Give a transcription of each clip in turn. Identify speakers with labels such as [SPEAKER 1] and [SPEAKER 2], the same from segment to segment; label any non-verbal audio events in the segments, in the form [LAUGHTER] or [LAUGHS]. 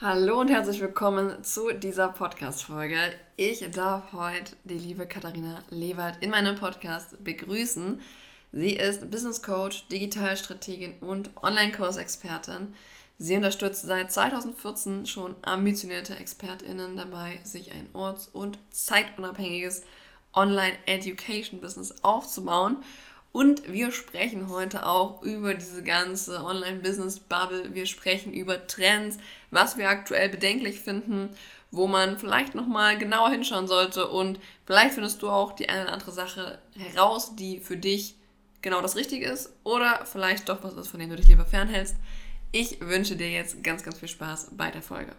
[SPEAKER 1] Hallo und herzlich willkommen zu dieser Podcast-Folge. Ich darf heute die liebe Katharina Lewald in meinem Podcast begrüßen. Sie ist Business Coach, Digitalstrategin und Online-Kurs-Expertin. Sie unterstützt seit 2014 schon ambitionierte ExpertInnen dabei, sich ein orts- und zeitunabhängiges Online-Education-Business aufzubauen. Und wir sprechen heute auch über diese ganze Online-Business-Bubble. Wir sprechen über Trends, was wir aktuell bedenklich finden, wo man vielleicht nochmal genauer hinschauen sollte. Und vielleicht findest du auch die eine oder andere Sache heraus, die für dich genau das Richtige ist. Oder vielleicht doch was ist, von dem du dich lieber fernhältst. Ich wünsche dir jetzt ganz, ganz viel Spaß bei der Folge.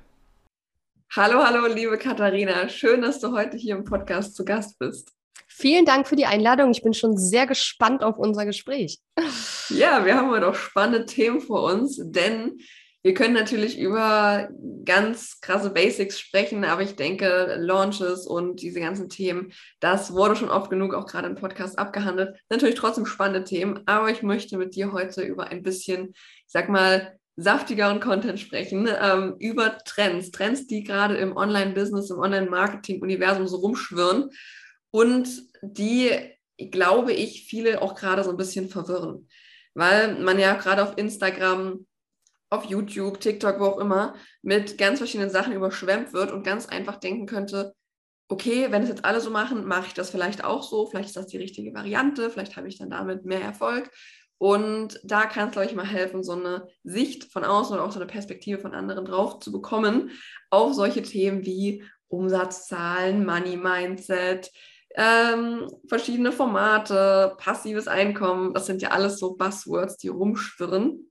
[SPEAKER 1] Hallo, hallo, liebe Katharina. Schön, dass du heute hier im Podcast zu Gast bist.
[SPEAKER 2] Vielen Dank für die Einladung. Ich bin schon sehr gespannt auf unser Gespräch.
[SPEAKER 1] Ja, wir haben heute auch spannende Themen vor uns, denn wir können natürlich über ganz krasse Basics sprechen, aber ich denke, Launches und diese ganzen Themen, das wurde schon oft genug auch gerade im Podcast abgehandelt. Natürlich trotzdem spannende Themen, aber ich möchte mit dir heute über ein bisschen, ich sag mal, saftigeren Content sprechen, ähm, über Trends, Trends, die gerade im Online-Business, im Online-Marketing-Universum so rumschwirren und die, glaube ich, viele auch gerade so ein bisschen verwirren, weil man ja gerade auf Instagram, auf YouTube, TikTok, wo auch immer, mit ganz verschiedenen Sachen überschwemmt wird und ganz einfach denken könnte, okay, wenn es jetzt alle so machen, mache ich das vielleicht auch so, vielleicht ist das die richtige Variante, vielleicht habe ich dann damit mehr Erfolg. Und da kann es, glaube ich, mal helfen, so eine Sicht von außen oder auch so eine Perspektive von anderen drauf zu bekommen auf solche Themen wie Umsatzzahlen, Money Mindset, ähm, verschiedene Formate, passives Einkommen, das sind ja alles so Buzzwords, die rumschwirren.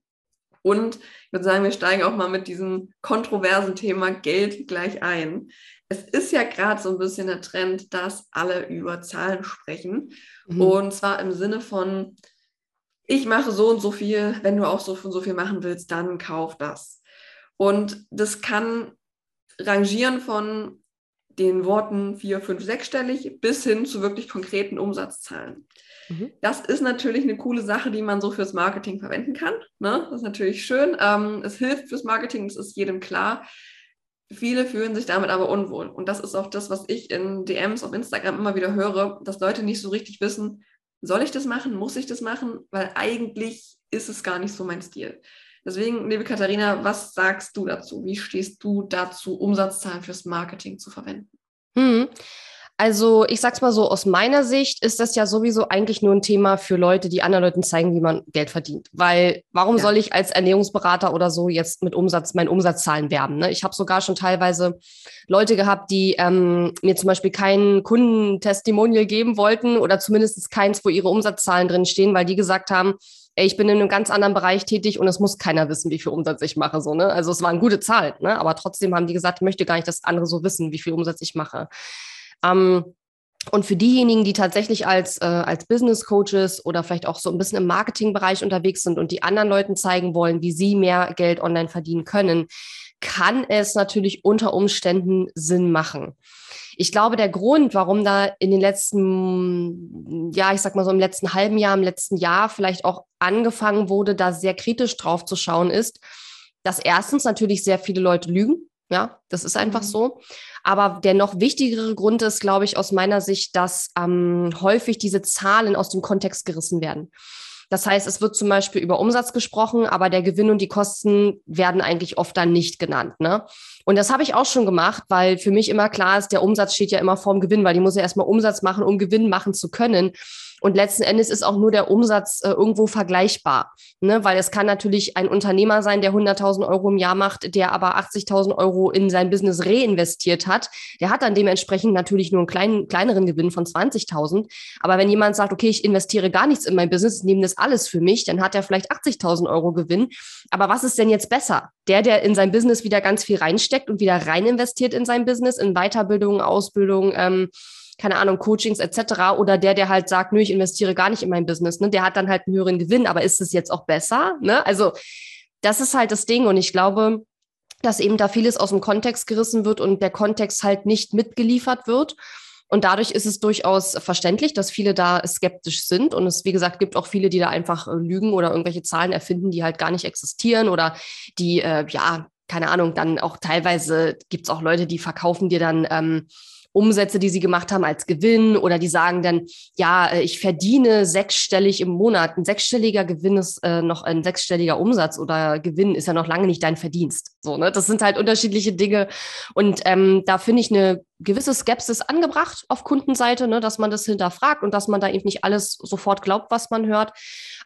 [SPEAKER 1] Und ich würde sagen, wir steigen auch mal mit diesem kontroversen Thema Geld gleich ein. Es ist ja gerade so ein bisschen der Trend, dass alle über Zahlen sprechen. Mhm. Und zwar im Sinne von, ich mache so und so viel, wenn du auch so und so viel machen willst, dann kauf das. Und das kann rangieren von den Worten vier, fünf, sechsstellig bis hin zu wirklich konkreten Umsatzzahlen. Mhm. Das ist natürlich eine coole Sache, die man so fürs Marketing verwenden kann. Ne? Das ist natürlich schön. Ähm, es hilft fürs Marketing, das ist jedem klar. Viele fühlen sich damit aber unwohl. Und das ist auch das, was ich in DMs auf Instagram immer wieder höre, dass Leute nicht so richtig wissen, soll ich das machen, muss ich das machen, weil eigentlich ist es gar nicht so mein Stil. Deswegen, liebe Katharina, was sagst du dazu? Wie stehst du dazu, Umsatzzahlen fürs Marketing zu verwenden?
[SPEAKER 2] Hm. Also ich sag's mal so, aus meiner Sicht ist das ja sowieso eigentlich nur ein Thema für Leute, die anderen Leuten zeigen, wie man Geld verdient. Weil warum ja. soll ich als Ernährungsberater oder so jetzt mit Umsatz, meinen Umsatzzahlen werben? Ne? Ich habe sogar schon teilweise Leute gehabt, die ähm, mir zum Beispiel keinen Kundentestimonial geben wollten oder zumindest keins, wo ihre Umsatzzahlen drin stehen, weil die gesagt haben, ey, ich bin in einem ganz anderen Bereich tätig und es muss keiner wissen, wie viel Umsatz ich mache. So, ne? Also es waren gute Zahlen, ne? aber trotzdem haben die gesagt, ich möchte gar nicht, dass andere so wissen, wie viel Umsatz ich mache. Ähm, und für diejenigen, die tatsächlich als, äh, als Business Coaches oder vielleicht auch so ein bisschen im Marketingbereich unterwegs sind und die anderen Leuten zeigen wollen, wie sie mehr Geld online verdienen können, kann es natürlich unter Umständen Sinn machen. Ich glaube, der Grund, warum da in den letzten, ja, ich sag mal so im letzten halben Jahr, im letzten Jahr vielleicht auch angefangen wurde, da sehr kritisch drauf zu schauen, ist, dass erstens natürlich sehr viele Leute lügen. Ja, das ist einfach mhm. so. Aber der noch wichtigere Grund ist, glaube ich, aus meiner Sicht, dass ähm, häufig diese Zahlen aus dem Kontext gerissen werden. Das heißt, es wird zum Beispiel über Umsatz gesprochen, aber der Gewinn und die Kosten werden eigentlich oft dann nicht genannt. Ne? Und das habe ich auch schon gemacht, weil für mich immer klar ist, der Umsatz steht ja immer vorm Gewinn, weil die muss ja erstmal Umsatz machen, um Gewinn machen zu können. Und letzten Endes ist auch nur der Umsatz äh, irgendwo vergleichbar, ne? weil es kann natürlich ein Unternehmer sein, der 100.000 Euro im Jahr macht, der aber 80.000 Euro in sein Business reinvestiert hat. Der hat dann dementsprechend natürlich nur einen kleinen, kleineren Gewinn von 20.000. Aber wenn jemand sagt, okay, ich investiere gar nichts in mein Business, nehme das alles für mich, dann hat er vielleicht 80.000 Euro Gewinn. Aber was ist denn jetzt besser? Der, der in sein Business wieder ganz viel reinsteckt und wieder rein investiert in sein Business, in Weiterbildung, Ausbildung, ähm, keine Ahnung, Coachings etc. Oder der, der halt sagt, nö, ich investiere gar nicht in mein Business, ne? der hat dann halt einen höheren Gewinn, aber ist es jetzt auch besser? Ne? Also das ist halt das Ding und ich glaube, dass eben da vieles aus dem Kontext gerissen wird und der Kontext halt nicht mitgeliefert wird. Und dadurch ist es durchaus verständlich, dass viele da skeptisch sind. Und es, wie gesagt, gibt auch viele, die da einfach äh, lügen oder irgendwelche Zahlen erfinden, die halt gar nicht existieren oder die, äh, ja, keine Ahnung, dann auch teilweise gibt es auch Leute, die verkaufen dir dann ähm, Umsätze, die sie gemacht haben, als Gewinn oder die sagen dann, ja, äh, ich verdiene sechsstellig im Monat. Ein sechsstelliger Gewinn ist äh, noch ein sechsstelliger Umsatz oder Gewinn ist ja noch lange nicht dein Verdienst. So, ne? Das sind halt unterschiedliche Dinge. Und ähm, da finde ich eine gewisse Skepsis angebracht auf Kundenseite, ne, dass man das hinterfragt und dass man da eben nicht alles sofort glaubt, was man hört.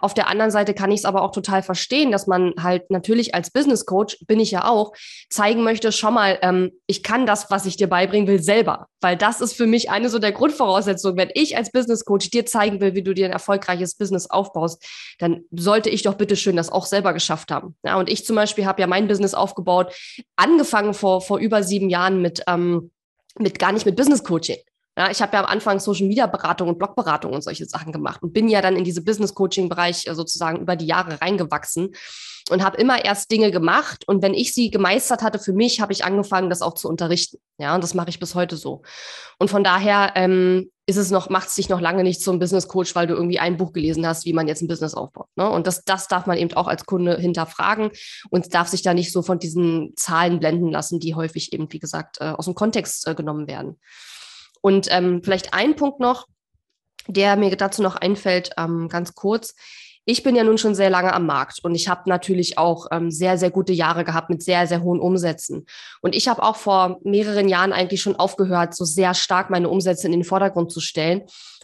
[SPEAKER 2] Auf der anderen Seite kann ich es aber auch total verstehen, dass man halt natürlich als Business Coach, bin ich ja auch, zeigen möchte, schau mal, ähm, ich kann das, was ich dir beibringen will, selber. Weil das ist für mich eine so der Grundvoraussetzungen. Wenn ich als Business Coach dir zeigen will, wie du dir ein erfolgreiches Business aufbaust, dann sollte ich doch bitte schön das auch selber geschafft haben. Ja, und ich zum Beispiel habe ja mein Business aufgebaut, angefangen vor, vor über sieben Jahren mit, ähm, mit gar nicht mit Business Coaching. Ja, ich habe ja am Anfang Social Media Beratung und Blogberatung und solche Sachen gemacht und bin ja dann in diese Business Coaching Bereich äh, sozusagen über die Jahre reingewachsen und habe immer erst Dinge gemacht und wenn ich sie gemeistert hatte für mich, habe ich angefangen, das auch zu unterrichten. Ja, und das mache ich bis heute so. Und von daher ähm, ist es noch, macht es dich noch lange nicht zum Business Coach, weil du irgendwie ein Buch gelesen hast, wie man jetzt ein Business aufbaut. Ne? Und das, das darf man eben auch als Kunde hinterfragen und darf sich da nicht so von diesen Zahlen blenden lassen, die häufig eben, wie gesagt, äh, aus dem Kontext äh, genommen werden. Und ähm, vielleicht ein Punkt noch, der mir dazu noch einfällt, ähm, ganz kurz. Ich bin ja nun schon sehr lange am Markt und ich habe natürlich auch ähm, sehr, sehr gute Jahre gehabt mit sehr, sehr hohen Umsätzen. Und ich habe auch vor mehreren Jahren eigentlich schon aufgehört, so sehr stark meine Umsätze in den Vordergrund zu stellen.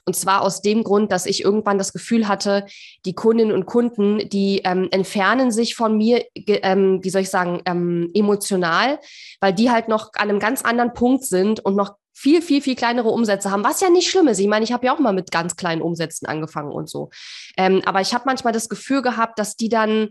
[SPEAKER 2] Und zwar aus dem Grund, dass ich irgendwann das Gefühl hatte, die Kundinnen und Kunden, die ähm, entfernen sich von mir, ähm, wie soll ich sagen, ähm, emotional, weil die halt noch an einem ganz anderen Punkt sind und noch viel, viel, viel kleinere Umsätze haben, was ja nicht schlimm ist. Ich meine, ich habe ja auch mal mit ganz kleinen Umsätzen angefangen und so. Ähm, aber ich habe manchmal das Gefühl gehabt, dass die dann,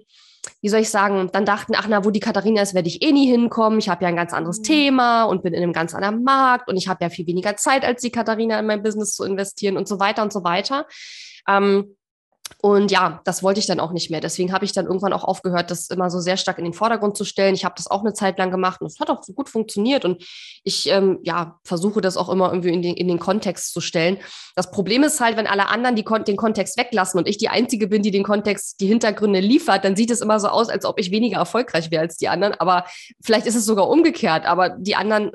[SPEAKER 2] wie soll ich sagen, dann dachten, ach na, wo die Katharina ist, werde ich eh nie hinkommen. Ich habe ja ein ganz anderes mhm. Thema und bin in einem ganz anderen Markt und ich habe ja viel weniger Zeit als die Katharina in mein Business zu investieren und so weiter und so weiter. Ähm, und ja, das wollte ich dann auch nicht mehr. Deswegen habe ich dann irgendwann auch aufgehört, das immer so sehr stark in den Vordergrund zu stellen. Ich habe das auch eine Zeit lang gemacht und es hat auch so gut funktioniert. Und ich ähm, ja, versuche das auch immer irgendwie in den, in den Kontext zu stellen. Das Problem ist halt, wenn alle anderen die, den Kontext weglassen und ich die Einzige bin, die den Kontext, die Hintergründe liefert, dann sieht es immer so aus, als ob ich weniger erfolgreich wäre als die anderen. Aber vielleicht ist es sogar umgekehrt. Aber die anderen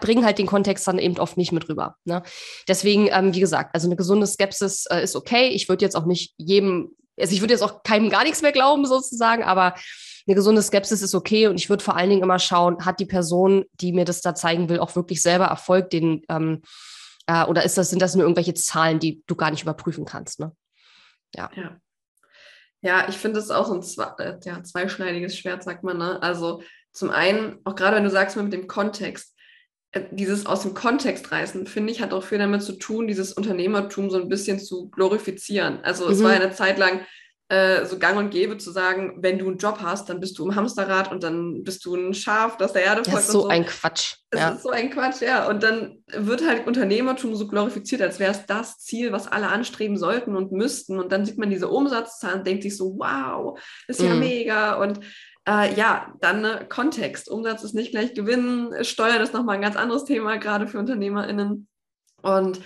[SPEAKER 2] bringen halt den Kontext dann eben oft nicht mit rüber. Ne? Deswegen, ähm, wie gesagt, also eine gesunde Skepsis äh, ist okay. Ich würde jetzt auch nicht jedem, also ich würde jetzt auch keinem gar nichts mehr glauben sozusagen, aber eine gesunde Skepsis ist okay und ich würde vor allen Dingen immer schauen, hat die Person, die mir das da zeigen will, auch wirklich selber Erfolg, den ähm, äh, oder ist das, sind das nur irgendwelche Zahlen, die du gar nicht überprüfen kannst? Ne?
[SPEAKER 1] Ja. ja. Ja, ich finde es auch so ein zwei, äh, ja, zweischneidiges Schwert, sagt man. Ne? Also zum einen, auch gerade wenn du sagst, mit dem Kontext, dieses aus dem Kontext reißen, finde ich, hat auch viel damit zu tun, dieses Unternehmertum so ein bisschen zu glorifizieren. Also mhm. es war eine Zeit lang äh, so gang und gäbe zu sagen, wenn du einen Job hast, dann bist du im Hamsterrad und dann bist du ein Schaf, das der Erde
[SPEAKER 2] folgt. Das ist so, so, ein Quatsch.
[SPEAKER 1] Das ja. ist so ein Quatsch, ja. Und dann wird halt Unternehmertum so glorifiziert, als wäre es das Ziel, was alle anstreben sollten und müssten. Und dann sieht man diese Umsatzzahlen und denkt sich so, wow, ist ja mhm. mega. Und äh, ja, dann äh, Kontext. Umsatz ist nicht gleich Gewinn. Steuern ist nochmal ein ganz anderes Thema, gerade für UnternehmerInnen. Und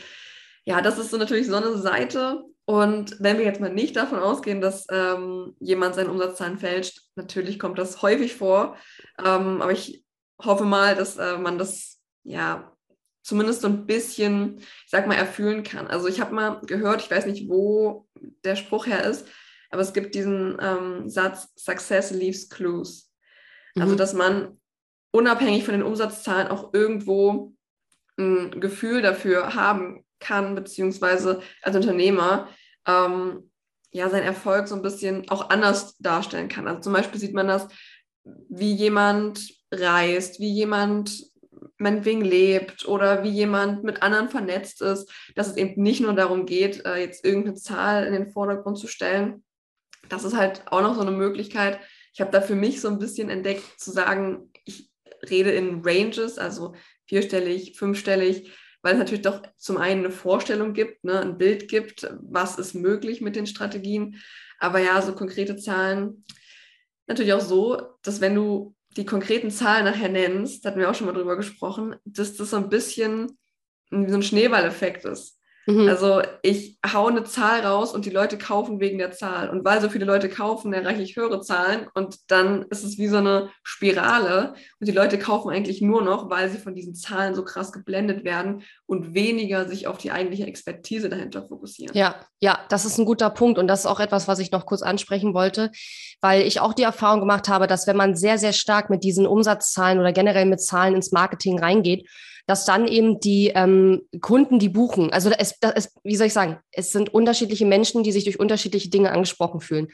[SPEAKER 1] ja, das ist so natürlich so eine Seite. Und wenn wir jetzt mal nicht davon ausgehen, dass ähm, jemand seinen Umsatzzahlen fälscht, natürlich kommt das häufig vor. Ähm, aber ich hoffe mal, dass äh, man das ja zumindest so ein bisschen, ich sag mal, erfüllen kann. Also ich habe mal gehört, ich weiß nicht, wo der Spruch her ist, aber es gibt diesen ähm, Satz, Success leaves clues. Also, mhm. dass man unabhängig von den Umsatzzahlen auch irgendwo ein Gefühl dafür haben kann, beziehungsweise als Unternehmer ähm, ja seinen Erfolg so ein bisschen auch anders darstellen kann. Also zum Beispiel sieht man das, wie jemand reist, wie jemand meinetwegen lebt oder wie jemand mit anderen vernetzt ist, dass es eben nicht nur darum geht, äh, jetzt irgendeine Zahl in den Vordergrund zu stellen, das ist halt auch noch so eine Möglichkeit. Ich habe da für mich so ein bisschen entdeckt, zu sagen, ich rede in Ranges, also vierstellig, fünfstellig, weil es natürlich doch zum einen eine Vorstellung gibt, ne, ein Bild gibt, was ist möglich mit den Strategien. Aber ja, so konkrete Zahlen, natürlich auch so, dass wenn du die konkreten Zahlen nachher nennst, hatten wir auch schon mal drüber gesprochen, dass das so ein bisschen wie so ein Schneeballeffekt ist. Mhm. Also ich hau eine Zahl raus und die Leute kaufen wegen der Zahl. Und weil so viele Leute kaufen, erreiche ich höhere Zahlen und dann ist es wie so eine Spirale. Und die Leute kaufen eigentlich nur noch, weil sie von diesen Zahlen so krass geblendet werden und weniger sich auf die eigentliche Expertise dahinter fokussieren.
[SPEAKER 2] Ja, ja, das ist ein guter Punkt und das ist auch etwas, was ich noch kurz ansprechen wollte, weil ich auch die Erfahrung gemacht habe, dass wenn man sehr, sehr stark mit diesen Umsatzzahlen oder generell mit Zahlen ins Marketing reingeht, dass dann eben die ähm, Kunden, die buchen, also es, es, wie soll ich sagen, es sind unterschiedliche Menschen, die sich durch unterschiedliche Dinge angesprochen fühlen.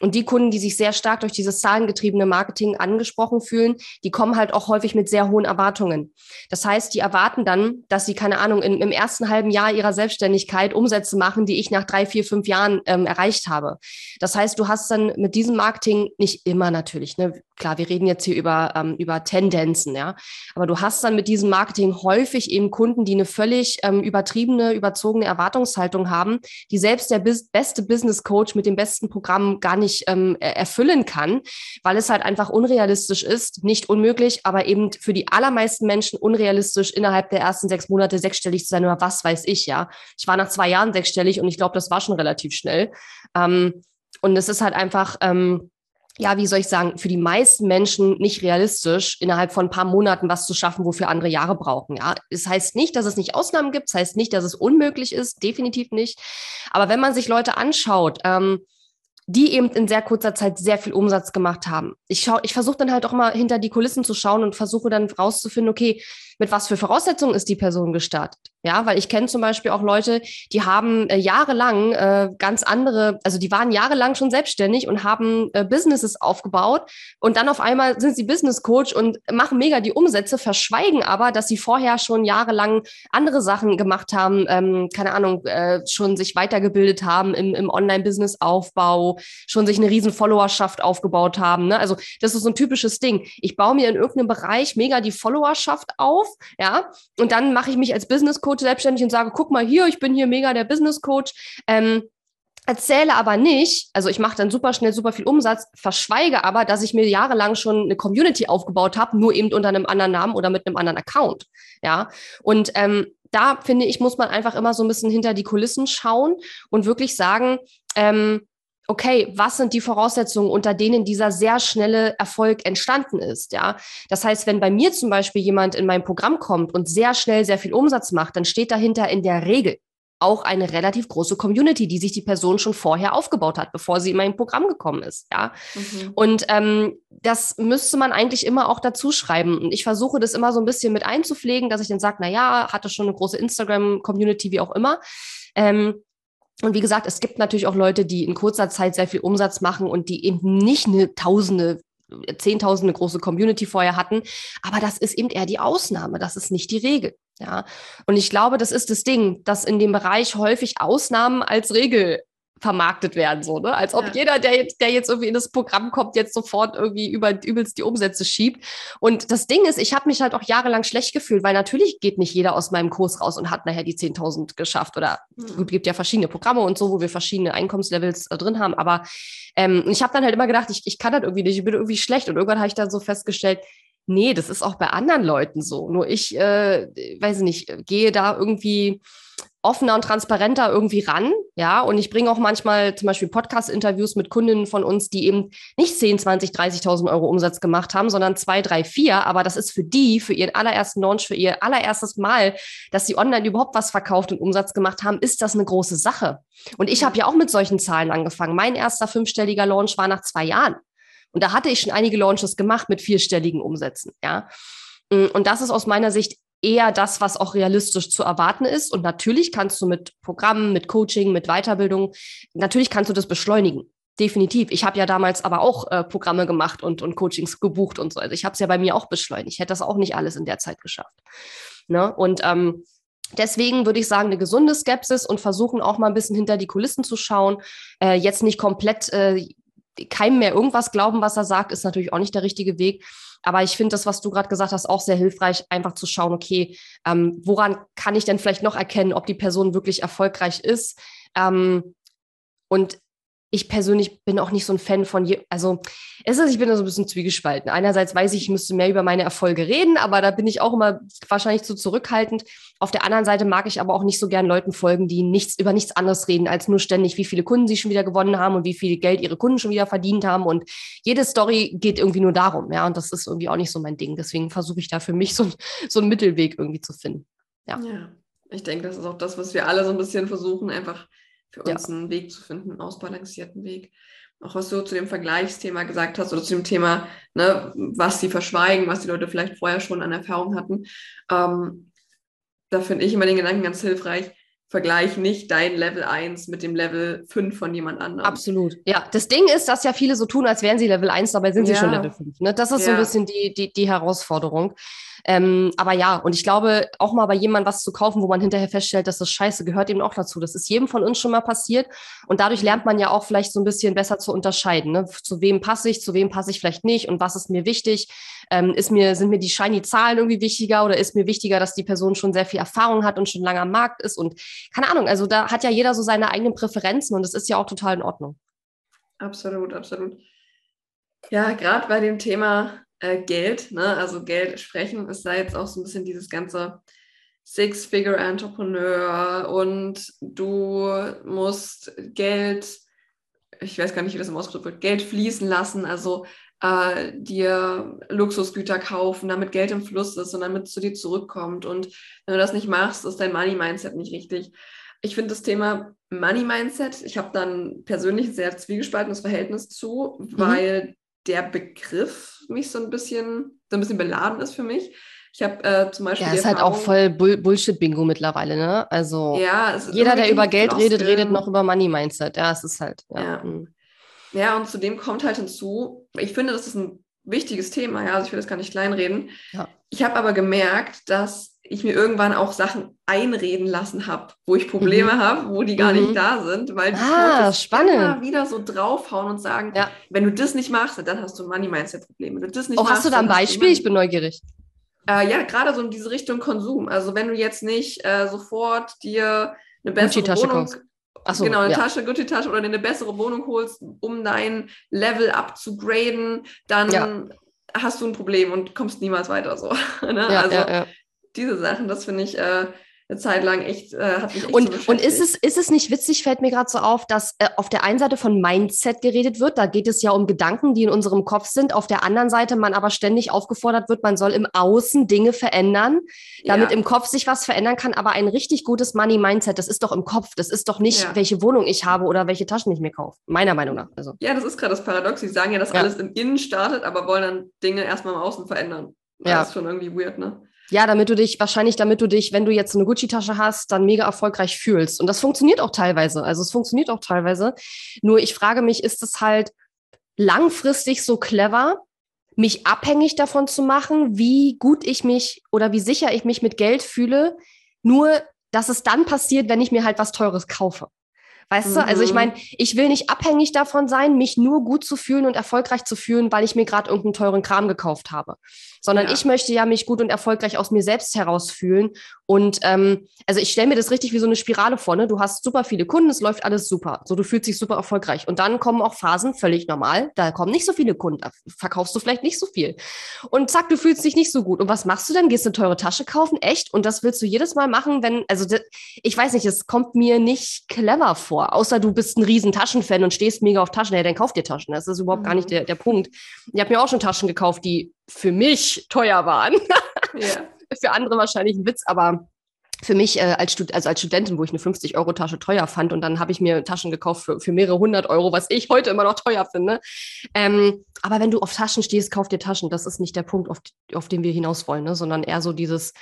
[SPEAKER 2] Und die Kunden, die sich sehr stark durch dieses zahlengetriebene Marketing angesprochen fühlen, die kommen halt auch häufig mit sehr hohen Erwartungen. Das heißt, die erwarten dann, dass sie, keine Ahnung, in, im ersten halben Jahr ihrer Selbstständigkeit Umsätze machen, die ich nach drei, vier, fünf Jahren ähm, erreicht habe. Das heißt, du hast dann mit diesem Marketing nicht immer natürlich, ne? Klar, wir reden jetzt hier über, ähm, über Tendenzen, ja. Aber du hast dann mit diesem Marketing häufig eben Kunden, die eine völlig ähm, übertriebene, überzogene Erwartungshaltung haben, die selbst der bis beste Business Coach mit dem besten Programm gar nicht ähm, erfüllen kann, weil es halt einfach unrealistisch ist, nicht unmöglich, aber eben für die allermeisten Menschen unrealistisch, innerhalb der ersten sechs Monate sechsstellig zu sein oder was weiß ich, ja. Ich war nach zwei Jahren sechsstellig und ich glaube, das war schon relativ schnell. Ähm, und es ist halt einfach, ähm, ja, wie soll ich sagen, für die meisten Menschen nicht realistisch, innerhalb von ein paar Monaten was zu schaffen, wofür andere Jahre brauchen. Ja, das heißt nicht, dass es nicht Ausnahmen gibt, das heißt nicht, dass es unmöglich ist, definitiv nicht. Aber wenn man sich Leute anschaut, ähm, die eben in sehr kurzer Zeit sehr viel Umsatz gemacht haben. Ich schaue, ich versuche dann halt auch mal hinter die Kulissen zu schauen und versuche dann rauszufinden, okay, mit was für Voraussetzungen ist die Person gestartet? Ja, weil ich kenne zum Beispiel auch Leute, die haben äh, jahrelang äh, ganz andere, also die waren jahrelang schon selbstständig und haben äh, Businesses aufgebaut und dann auf einmal sind sie Business Coach und machen mega die Umsätze, verschweigen aber, dass sie vorher schon jahrelang andere Sachen gemacht haben, ähm, keine Ahnung, äh, schon sich weitergebildet haben im, im Online-Business-Aufbau, schon sich eine riesen Followerschaft aufgebaut haben. Ne? Also das ist so ein typisches Ding. Ich baue mir in irgendeinem Bereich mega die Followerschaft auf, ja, und dann mache ich mich als Business Coach Coach selbstständig und sage, guck mal hier, ich bin hier mega der Business Coach. Ähm, erzähle aber nicht, also ich mache dann super schnell super viel Umsatz, verschweige aber, dass ich mir jahrelang schon eine Community aufgebaut habe, nur eben unter einem anderen Namen oder mit einem anderen Account. Ja, und ähm, da finde ich, muss man einfach immer so ein bisschen hinter die Kulissen schauen und wirklich sagen, ähm, okay, was sind die Voraussetzungen, unter denen dieser sehr schnelle Erfolg entstanden ist, ja? Das heißt, wenn bei mir zum Beispiel jemand in mein Programm kommt und sehr schnell sehr viel Umsatz macht, dann steht dahinter in der Regel auch eine relativ große Community, die sich die Person schon vorher aufgebaut hat, bevor sie in mein Programm gekommen ist. Ja, mhm. und ähm, das müsste man eigentlich immer auch dazu schreiben. Und ich versuche das immer so ein bisschen mit einzupflegen, dass ich dann sage, na ja, hatte schon eine große Instagram-Community, wie auch immer. Ähm, und wie gesagt, es gibt natürlich auch Leute, die in kurzer Zeit sehr viel Umsatz machen und die eben nicht eine Tausende, Zehntausende große Community vorher hatten. Aber das ist eben eher die Ausnahme. Das ist nicht die Regel. Ja. Und ich glaube, das ist das Ding, dass in dem Bereich häufig Ausnahmen als Regel vermarktet werden, so, ne? Als ob ja. jeder, der jetzt, der jetzt irgendwie in das Programm kommt, jetzt sofort irgendwie über übelst die Umsätze schiebt. Und das Ding ist, ich habe mich halt auch jahrelang schlecht gefühlt, weil natürlich geht nicht jeder aus meinem Kurs raus und hat nachher die 10.000 geschafft. Oder mhm. gibt ja verschiedene Programme und so, wo wir verschiedene Einkommenslevels äh, drin haben. Aber ähm, ich habe dann halt immer gedacht, ich, ich kann das irgendwie nicht, ich bin irgendwie schlecht. Und irgendwann habe ich dann so festgestellt, nee, das ist auch bei anderen Leuten so. Nur ich, äh, weiß nicht, gehe da irgendwie offener und transparenter irgendwie ran. Ja, und ich bringe auch manchmal zum Beispiel Podcast-Interviews mit Kundinnen von uns, die eben nicht 10, 20, 30.000 Euro Umsatz gemacht haben, sondern 2, 3, 4. Aber das ist für die, für ihren allerersten Launch, für ihr allererstes Mal, dass sie online überhaupt was verkauft und Umsatz gemacht haben, ist das eine große Sache. Und ich habe ja auch mit solchen Zahlen angefangen. Mein erster fünfstelliger Launch war nach zwei Jahren. Und da hatte ich schon einige Launches gemacht mit vierstelligen Umsätzen. Ja. Und das ist aus meiner Sicht eher das, was auch realistisch zu erwarten ist. Und natürlich kannst du mit Programmen, mit Coaching, mit Weiterbildung, natürlich kannst du das beschleunigen. Definitiv. Ich habe ja damals aber auch äh, Programme gemacht und, und Coachings gebucht und so. Also ich habe es ja bei mir auch beschleunigt. Ich hätte das auch nicht alles in der Zeit geschafft. Ne? Und ähm, Deswegen würde ich sagen, eine gesunde Skepsis und versuchen auch mal ein bisschen hinter die Kulissen zu schauen. Äh, jetzt nicht komplett äh, keinem mehr irgendwas glauben, was er sagt, ist natürlich auch nicht der richtige Weg. Aber ich finde das, was du gerade gesagt hast, auch sehr hilfreich, einfach zu schauen, okay, ähm, woran kann ich denn vielleicht noch erkennen, ob die Person wirklich erfolgreich ist? Ähm, und ich persönlich bin auch nicht so ein Fan von, je, also es ist, ich bin da so ein bisschen zwiegespalten. Einerseits weiß ich, ich müsste mehr über meine Erfolge reden, aber da bin ich auch immer wahrscheinlich zu zurückhaltend. Auf der anderen Seite mag ich aber auch nicht so gern Leuten folgen, die nichts über nichts anderes reden, als nur ständig, wie viele Kunden sie schon wieder gewonnen haben und wie viel Geld ihre Kunden schon wieder verdient haben. Und jede Story geht irgendwie nur darum, ja. Und das ist irgendwie auch nicht so mein Ding. Deswegen versuche ich da für mich so, so einen Mittelweg irgendwie zu finden. Ja.
[SPEAKER 1] ja. Ich denke, das ist auch das, was wir alle so ein bisschen versuchen, einfach für uns ja. einen Weg zu finden, einen ausbalancierten Weg. Auch was du zu dem Vergleichsthema gesagt hast oder zu dem Thema, ne, was sie verschweigen, was die Leute vielleicht vorher schon an Erfahrung hatten. Ähm, da finde ich immer den Gedanken ganz hilfreich, vergleich nicht dein Level 1 mit dem Level 5 von jemand anderem.
[SPEAKER 2] Absolut. Ja, das Ding ist, dass ja viele so tun, als wären sie Level 1, dabei sind sie ja. schon Level 5. Ne? Das ist ja. so ein bisschen die, die, die Herausforderung. Ähm, aber ja, und ich glaube, auch mal bei jemandem was zu kaufen, wo man hinterher feststellt, dass das scheiße gehört eben auch dazu. Das ist jedem von uns schon mal passiert. Und dadurch lernt man ja auch vielleicht so ein bisschen besser zu unterscheiden. Ne? Zu wem passe ich, zu wem passe ich vielleicht nicht und was ist mir wichtig. Ähm, ist mir, sind mir die shiny Zahlen irgendwie wichtiger oder ist mir wichtiger, dass die Person schon sehr viel Erfahrung hat und schon lange am Markt ist? Und keine Ahnung, also da hat ja jeder so seine eigenen Präferenzen und das ist ja auch total in Ordnung.
[SPEAKER 1] Absolut, absolut. Ja, gerade bei dem Thema äh, Geld, ne? also Geld sprechen, ist da jetzt auch so ein bisschen dieses ganze Six-Figure-Entrepreneur und du musst Geld, ich weiß gar nicht, wie das im Ausdruck wird, Geld fließen lassen, also äh, dir Luxusgüter kaufen, damit Geld im Fluss ist und damit es zu dir zurückkommt. Und wenn du das nicht machst, ist dein Money-Mindset nicht richtig. Ich finde das Thema Money-Mindset, ich habe dann persönlich ein sehr zwiegespaltenes Verhältnis zu, mhm. weil der Begriff mich so ein bisschen, so ein bisschen beladen ist für mich. Ich habe äh, zum Beispiel.
[SPEAKER 2] Ja, ist halt auch voll Bull Bullshit-Bingo mittlerweile, ne? Also ja, jeder, der über Geld redet, redet noch über Money-Mindset. Ja, es ist halt. Ja.
[SPEAKER 1] Ja. Mhm. ja, und zudem kommt halt hinzu, ich finde, das ist ein wichtiges Thema, ja, also ich will das gar nicht kleinreden. Ja. Ich habe aber gemerkt, dass ich mir irgendwann auch Sachen einreden lassen habe, wo ich Probleme mhm. habe, wo die gar mhm. nicht da sind, weil die
[SPEAKER 2] ah, spannend. immer
[SPEAKER 1] wieder so draufhauen und sagen, ja. wenn du das nicht machst, dann hast du Money-Mindset-Probleme.
[SPEAKER 2] Du das nicht oh, machst, hast du da ein Beispiel? Ich bin neugierig.
[SPEAKER 1] Äh, ja, gerade so in diese Richtung Konsum. Also wenn du jetzt nicht äh, sofort dir eine bessere Wohnung, so, genau, eine ja. Tasche, Gucci-Tasche oder eine bessere Wohnung holst, um dein Level abzugraden, dann ja. Hast du ein Problem und kommst niemals weiter so. [LAUGHS] ne? ja, also diese Sachen, das finde ich äh, eine Zeit lang echt, äh, hat mich echt
[SPEAKER 2] Und, so und ist, es, ist es nicht witzig, fällt mir gerade so auf, dass äh, auf der einen Seite von Mindset geredet wird, da geht es ja um Gedanken, die in unserem Kopf sind, auf der anderen Seite man aber ständig aufgefordert wird, man soll im Außen Dinge verändern, damit ja. im Kopf sich was verändern kann, aber ein richtig gutes Money-Mindset, das ist doch im Kopf, das ist doch nicht, ja. welche Wohnung ich habe oder welche Taschen ich mir kaufe, meiner Meinung nach. Also.
[SPEAKER 1] Ja, das ist gerade das Paradox, sie sagen ja, dass ja. alles im Innen startet, aber wollen dann Dinge erstmal im Außen verändern. Das ja. ist schon irgendwie weird, ne?
[SPEAKER 2] Ja, damit du dich, wahrscheinlich damit du dich, wenn du jetzt eine Gucci-Tasche hast, dann mega erfolgreich fühlst. Und das funktioniert auch teilweise. Also es funktioniert auch teilweise. Nur ich frage mich, ist es halt langfristig so clever, mich abhängig davon zu machen, wie gut ich mich oder wie sicher ich mich mit Geld fühle, nur dass es dann passiert, wenn ich mir halt was Teures kaufe. Weißt mhm. du? Also ich mhm. meine, ich will nicht abhängig davon sein, mich nur gut zu fühlen und erfolgreich zu fühlen, weil ich mir gerade irgendeinen teuren Kram gekauft habe. Sondern ja. ich möchte ja mich gut und erfolgreich aus mir selbst heraus fühlen. Und ähm, also ich stelle mir das richtig wie so eine Spirale vor. Ne? Du hast super viele Kunden, es läuft alles super. So, du fühlst dich super erfolgreich. Und dann kommen auch Phasen, völlig normal, da kommen nicht so viele Kunden, da verkaufst du vielleicht nicht so viel. Und zack, du fühlst dich nicht so gut. Und was machst du dann? Gehst eine teure Tasche kaufen? Echt? Und das willst du jedes Mal machen, wenn, also ich weiß nicht, es kommt mir nicht clever vor vor. Außer du bist ein riesen Taschenfan und stehst mega auf Taschen. Ja, dann kauf dir Taschen. Das ist überhaupt mhm. gar nicht mhm. der, der Punkt. Ich habe mir auch schon Taschen gekauft, die für mich teuer waren. [LAUGHS] Yeah. für andere wahrscheinlich ein Witz, aber für mich äh, als, Stud also als Studentin, wo ich eine 50-Euro-Tasche teuer fand und dann habe ich mir Taschen gekauft für, für mehrere hundert Euro, was ich heute immer noch teuer finde. Ähm, aber wenn du auf Taschen stehst, kauf dir Taschen. Das ist nicht der Punkt, auf, auf den wir hinaus wollen, ne? sondern eher so dieses,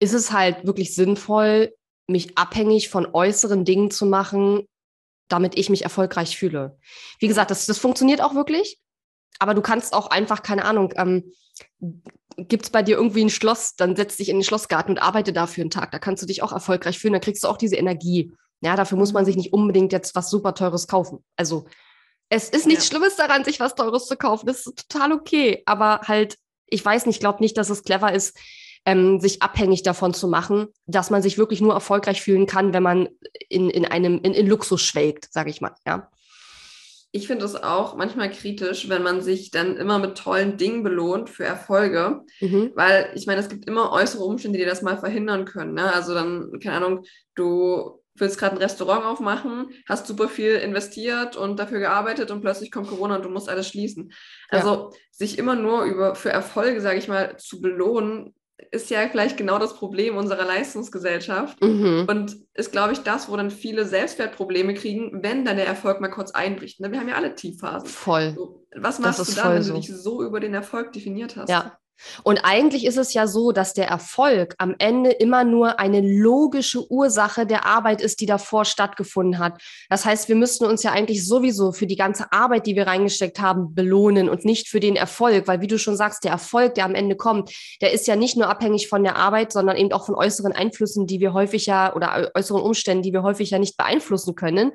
[SPEAKER 2] ist es halt wirklich sinnvoll, mich abhängig von äußeren Dingen zu machen, damit ich mich erfolgreich fühle. Wie gesagt, das, das funktioniert auch wirklich, aber du kannst auch einfach, keine Ahnung, ähm, gibt es bei dir irgendwie ein Schloss, dann setz dich in den Schlossgarten und arbeite dafür einen Tag. Da kannst du dich auch erfolgreich fühlen, da kriegst du auch diese Energie. Ja, dafür muss man sich nicht unbedingt jetzt was super Teures kaufen. Also es ist nichts ja. Schlimmes daran, sich was Teures zu kaufen. Das ist total okay. Aber halt, ich weiß nicht, glaube nicht, dass es clever ist, ähm, sich abhängig davon zu machen, dass man sich wirklich nur erfolgreich fühlen kann, wenn man in, in einem in, in Luxus schwelgt, sage ich mal. Ja.
[SPEAKER 1] Ich finde es auch manchmal kritisch, wenn man sich dann immer mit tollen Dingen belohnt für Erfolge, mhm. weil ich meine, es gibt immer äußere Umstände, die das mal verhindern können. Ne? Also dann, keine Ahnung, du willst gerade ein Restaurant aufmachen, hast super viel investiert und dafür gearbeitet und plötzlich kommt Corona und du musst alles schließen. Also ja. sich immer nur über für Erfolge, sage ich mal, zu belohnen, ist ja vielleicht genau das Problem unserer Leistungsgesellschaft mhm. und ist, glaube ich, das, wo dann viele Selbstwertprobleme kriegen, wenn dann der Erfolg mal kurz einbricht. Ne? Wir haben ja alle Tiefphasen.
[SPEAKER 2] Voll.
[SPEAKER 1] So, was machst du dann, wenn du dich so über den Erfolg definiert hast?
[SPEAKER 2] Ja, und eigentlich ist es ja so, dass der Erfolg am Ende immer nur eine logische Ursache der Arbeit ist, die davor stattgefunden hat. Das heißt, wir müssten uns ja eigentlich sowieso für die ganze Arbeit, die wir reingesteckt haben, belohnen und nicht für den Erfolg, weil wie du schon sagst, der Erfolg, der am Ende kommt, der ist ja nicht nur abhängig von der Arbeit, sondern eben auch von äußeren Einflüssen, die wir häufig ja oder äußeren Umständen, die wir häufig ja nicht beeinflussen können.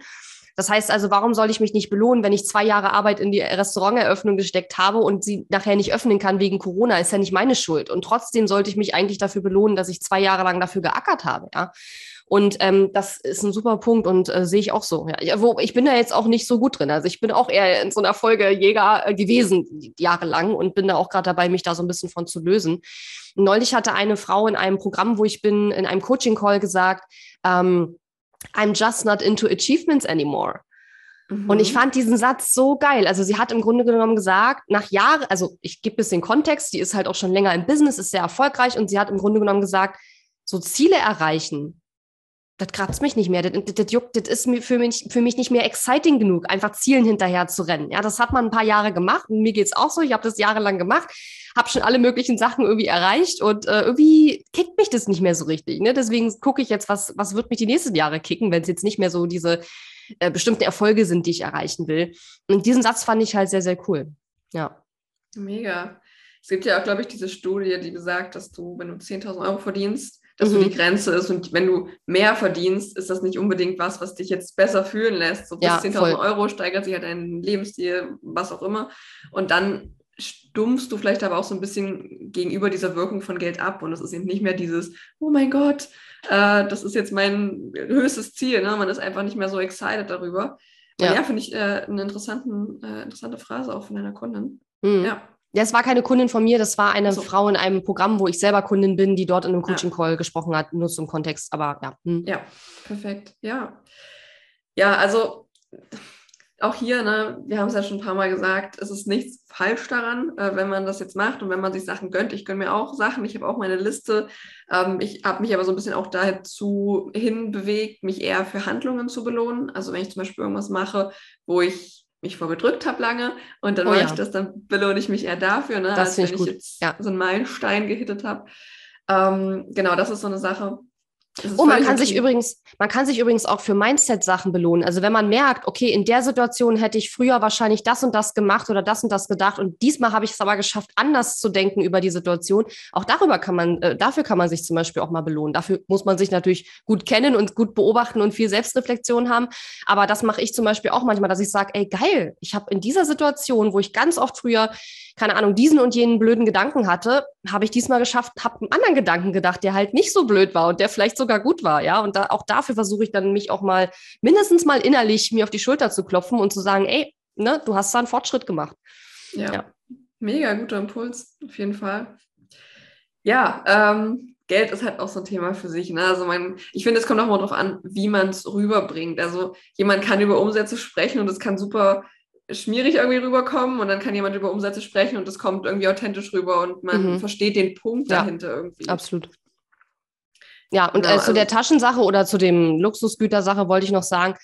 [SPEAKER 2] Das heißt also, warum soll ich mich nicht belohnen, wenn ich zwei Jahre Arbeit in die Restauranteröffnung gesteckt habe und sie nachher nicht öffnen kann wegen Corona? Ist ja nicht meine Schuld. Und trotzdem sollte ich mich eigentlich dafür belohnen, dass ich zwei Jahre lang dafür geackert habe. Ja. Und ähm, das ist ein super Punkt und äh, sehe ich auch so. Ja. Wo, ich bin da jetzt auch nicht so gut drin. Also ich bin auch eher in so einer Folge Jäger äh, gewesen jahrelang und bin da auch gerade dabei, mich da so ein bisschen von zu lösen. Neulich hatte eine Frau in einem Programm, wo ich bin, in einem Coaching-Call gesagt, ähm, I'm just not into achievements anymore. Mhm. Und ich fand diesen Satz so geil. Also sie hat im Grunde genommen gesagt, nach Jahren, also ich gebe ein bisschen Kontext, die ist halt auch schon länger im Business, ist sehr erfolgreich und sie hat im Grunde genommen gesagt, so Ziele erreichen, das kratzt mich nicht mehr, das, das, das juckt, das ist für, mich, für mich nicht mehr exciting genug, einfach Zielen hinterher zu rennen. Ja, das hat man ein paar Jahre gemacht mir geht's auch so, ich habe das jahrelang gemacht, habe schon alle möglichen Sachen irgendwie erreicht und äh, irgendwie kickt mich das nicht mehr so richtig. Ne? Deswegen gucke ich jetzt, was, was wird mich die nächsten Jahre kicken, wenn es jetzt nicht mehr so diese äh, bestimmten Erfolge sind, die ich erreichen will. Und diesen Satz fand ich halt sehr, sehr cool. Ja.
[SPEAKER 1] Mega. Es gibt ja auch, glaube ich, diese Studie, die besagt, dass du, wenn du 10.000 Euro verdienst, dass mhm. so die Grenze ist. Und wenn du mehr verdienst, ist das nicht unbedingt was, was dich jetzt besser fühlen lässt. So bis ja, 10.000 Euro steigert sich halt dein Lebensstil, was auch immer. Und dann stummst du vielleicht aber auch so ein bisschen gegenüber dieser Wirkung von Geld ab. Und es ist eben nicht mehr dieses, oh mein Gott, äh, das ist jetzt mein höchstes Ziel. Ne? Man ist einfach nicht mehr so excited darüber. Ja, ja finde ich äh, eine äh, interessante Phrase auch von einer Kundin. Mhm.
[SPEAKER 2] Ja. Ja, es war keine Kundin von mir, das war eine so. Frau in einem Programm, wo ich selber Kundin bin, die dort in einem Coaching-Call ja. gesprochen hat, nur zum Kontext, aber ja.
[SPEAKER 1] Hm. Ja, perfekt. Ja. Ja, also auch hier, ne, wir haben es ja schon ein paar Mal gesagt, es ist nichts falsch daran, äh, wenn man das jetzt macht und wenn man sich Sachen gönnt. Ich gönne mir auch Sachen, ich habe auch meine Liste. Ähm, ich habe mich aber so ein bisschen auch dazu hinbewegt, mich eher für Handlungen zu belohnen. Also wenn ich zum Beispiel irgendwas mache, wo ich mich vorgedrückt habe lange und dann oh, mache ja. ich das, dann belohne ich mich eher dafür, ne,
[SPEAKER 2] das als wenn ich, ich
[SPEAKER 1] jetzt ja. so einen Meilenstein gehittet habe. Ähm, genau, das ist so eine Sache,
[SPEAKER 2] Oh, man kann sich übrigens, man kann sich übrigens auch für Mindset-Sachen belohnen. Also wenn man merkt, okay, in der Situation hätte ich früher wahrscheinlich das und das gemacht oder das und das gedacht und diesmal habe ich es aber geschafft, anders zu denken über die Situation. Auch darüber kann man, äh, dafür kann man sich zum Beispiel auch mal belohnen. Dafür muss man sich natürlich gut kennen und gut beobachten und viel Selbstreflexion haben. Aber das mache ich zum Beispiel auch manchmal, dass ich sage, ey geil, ich habe in dieser Situation, wo ich ganz oft früher keine Ahnung, diesen und jenen blöden Gedanken hatte, habe ich diesmal geschafft, habe einen anderen Gedanken gedacht, der halt nicht so blöd war und der vielleicht sogar gut war, ja. Und da, auch dafür versuche ich dann mich auch mal mindestens mal innerlich mir auf die Schulter zu klopfen und zu sagen, ey, ne, du hast da einen Fortschritt gemacht.
[SPEAKER 1] Ja, ja. mega guter Impuls, auf jeden Fall. Ja, ähm, Geld ist halt auch so ein Thema für sich. Ne? Also man, ich finde, es kommt auch mal darauf an, wie man es rüberbringt. Also jemand kann über Umsätze sprechen und es kann super schmierig irgendwie rüberkommen und dann kann jemand über Umsätze sprechen und es kommt irgendwie authentisch rüber und man mhm. versteht den Punkt ja, dahinter irgendwie.
[SPEAKER 2] Absolut. Ja, und genau, äh, zu also, der Taschensache oder zu dem Luxusgütersache wollte ich noch sagen,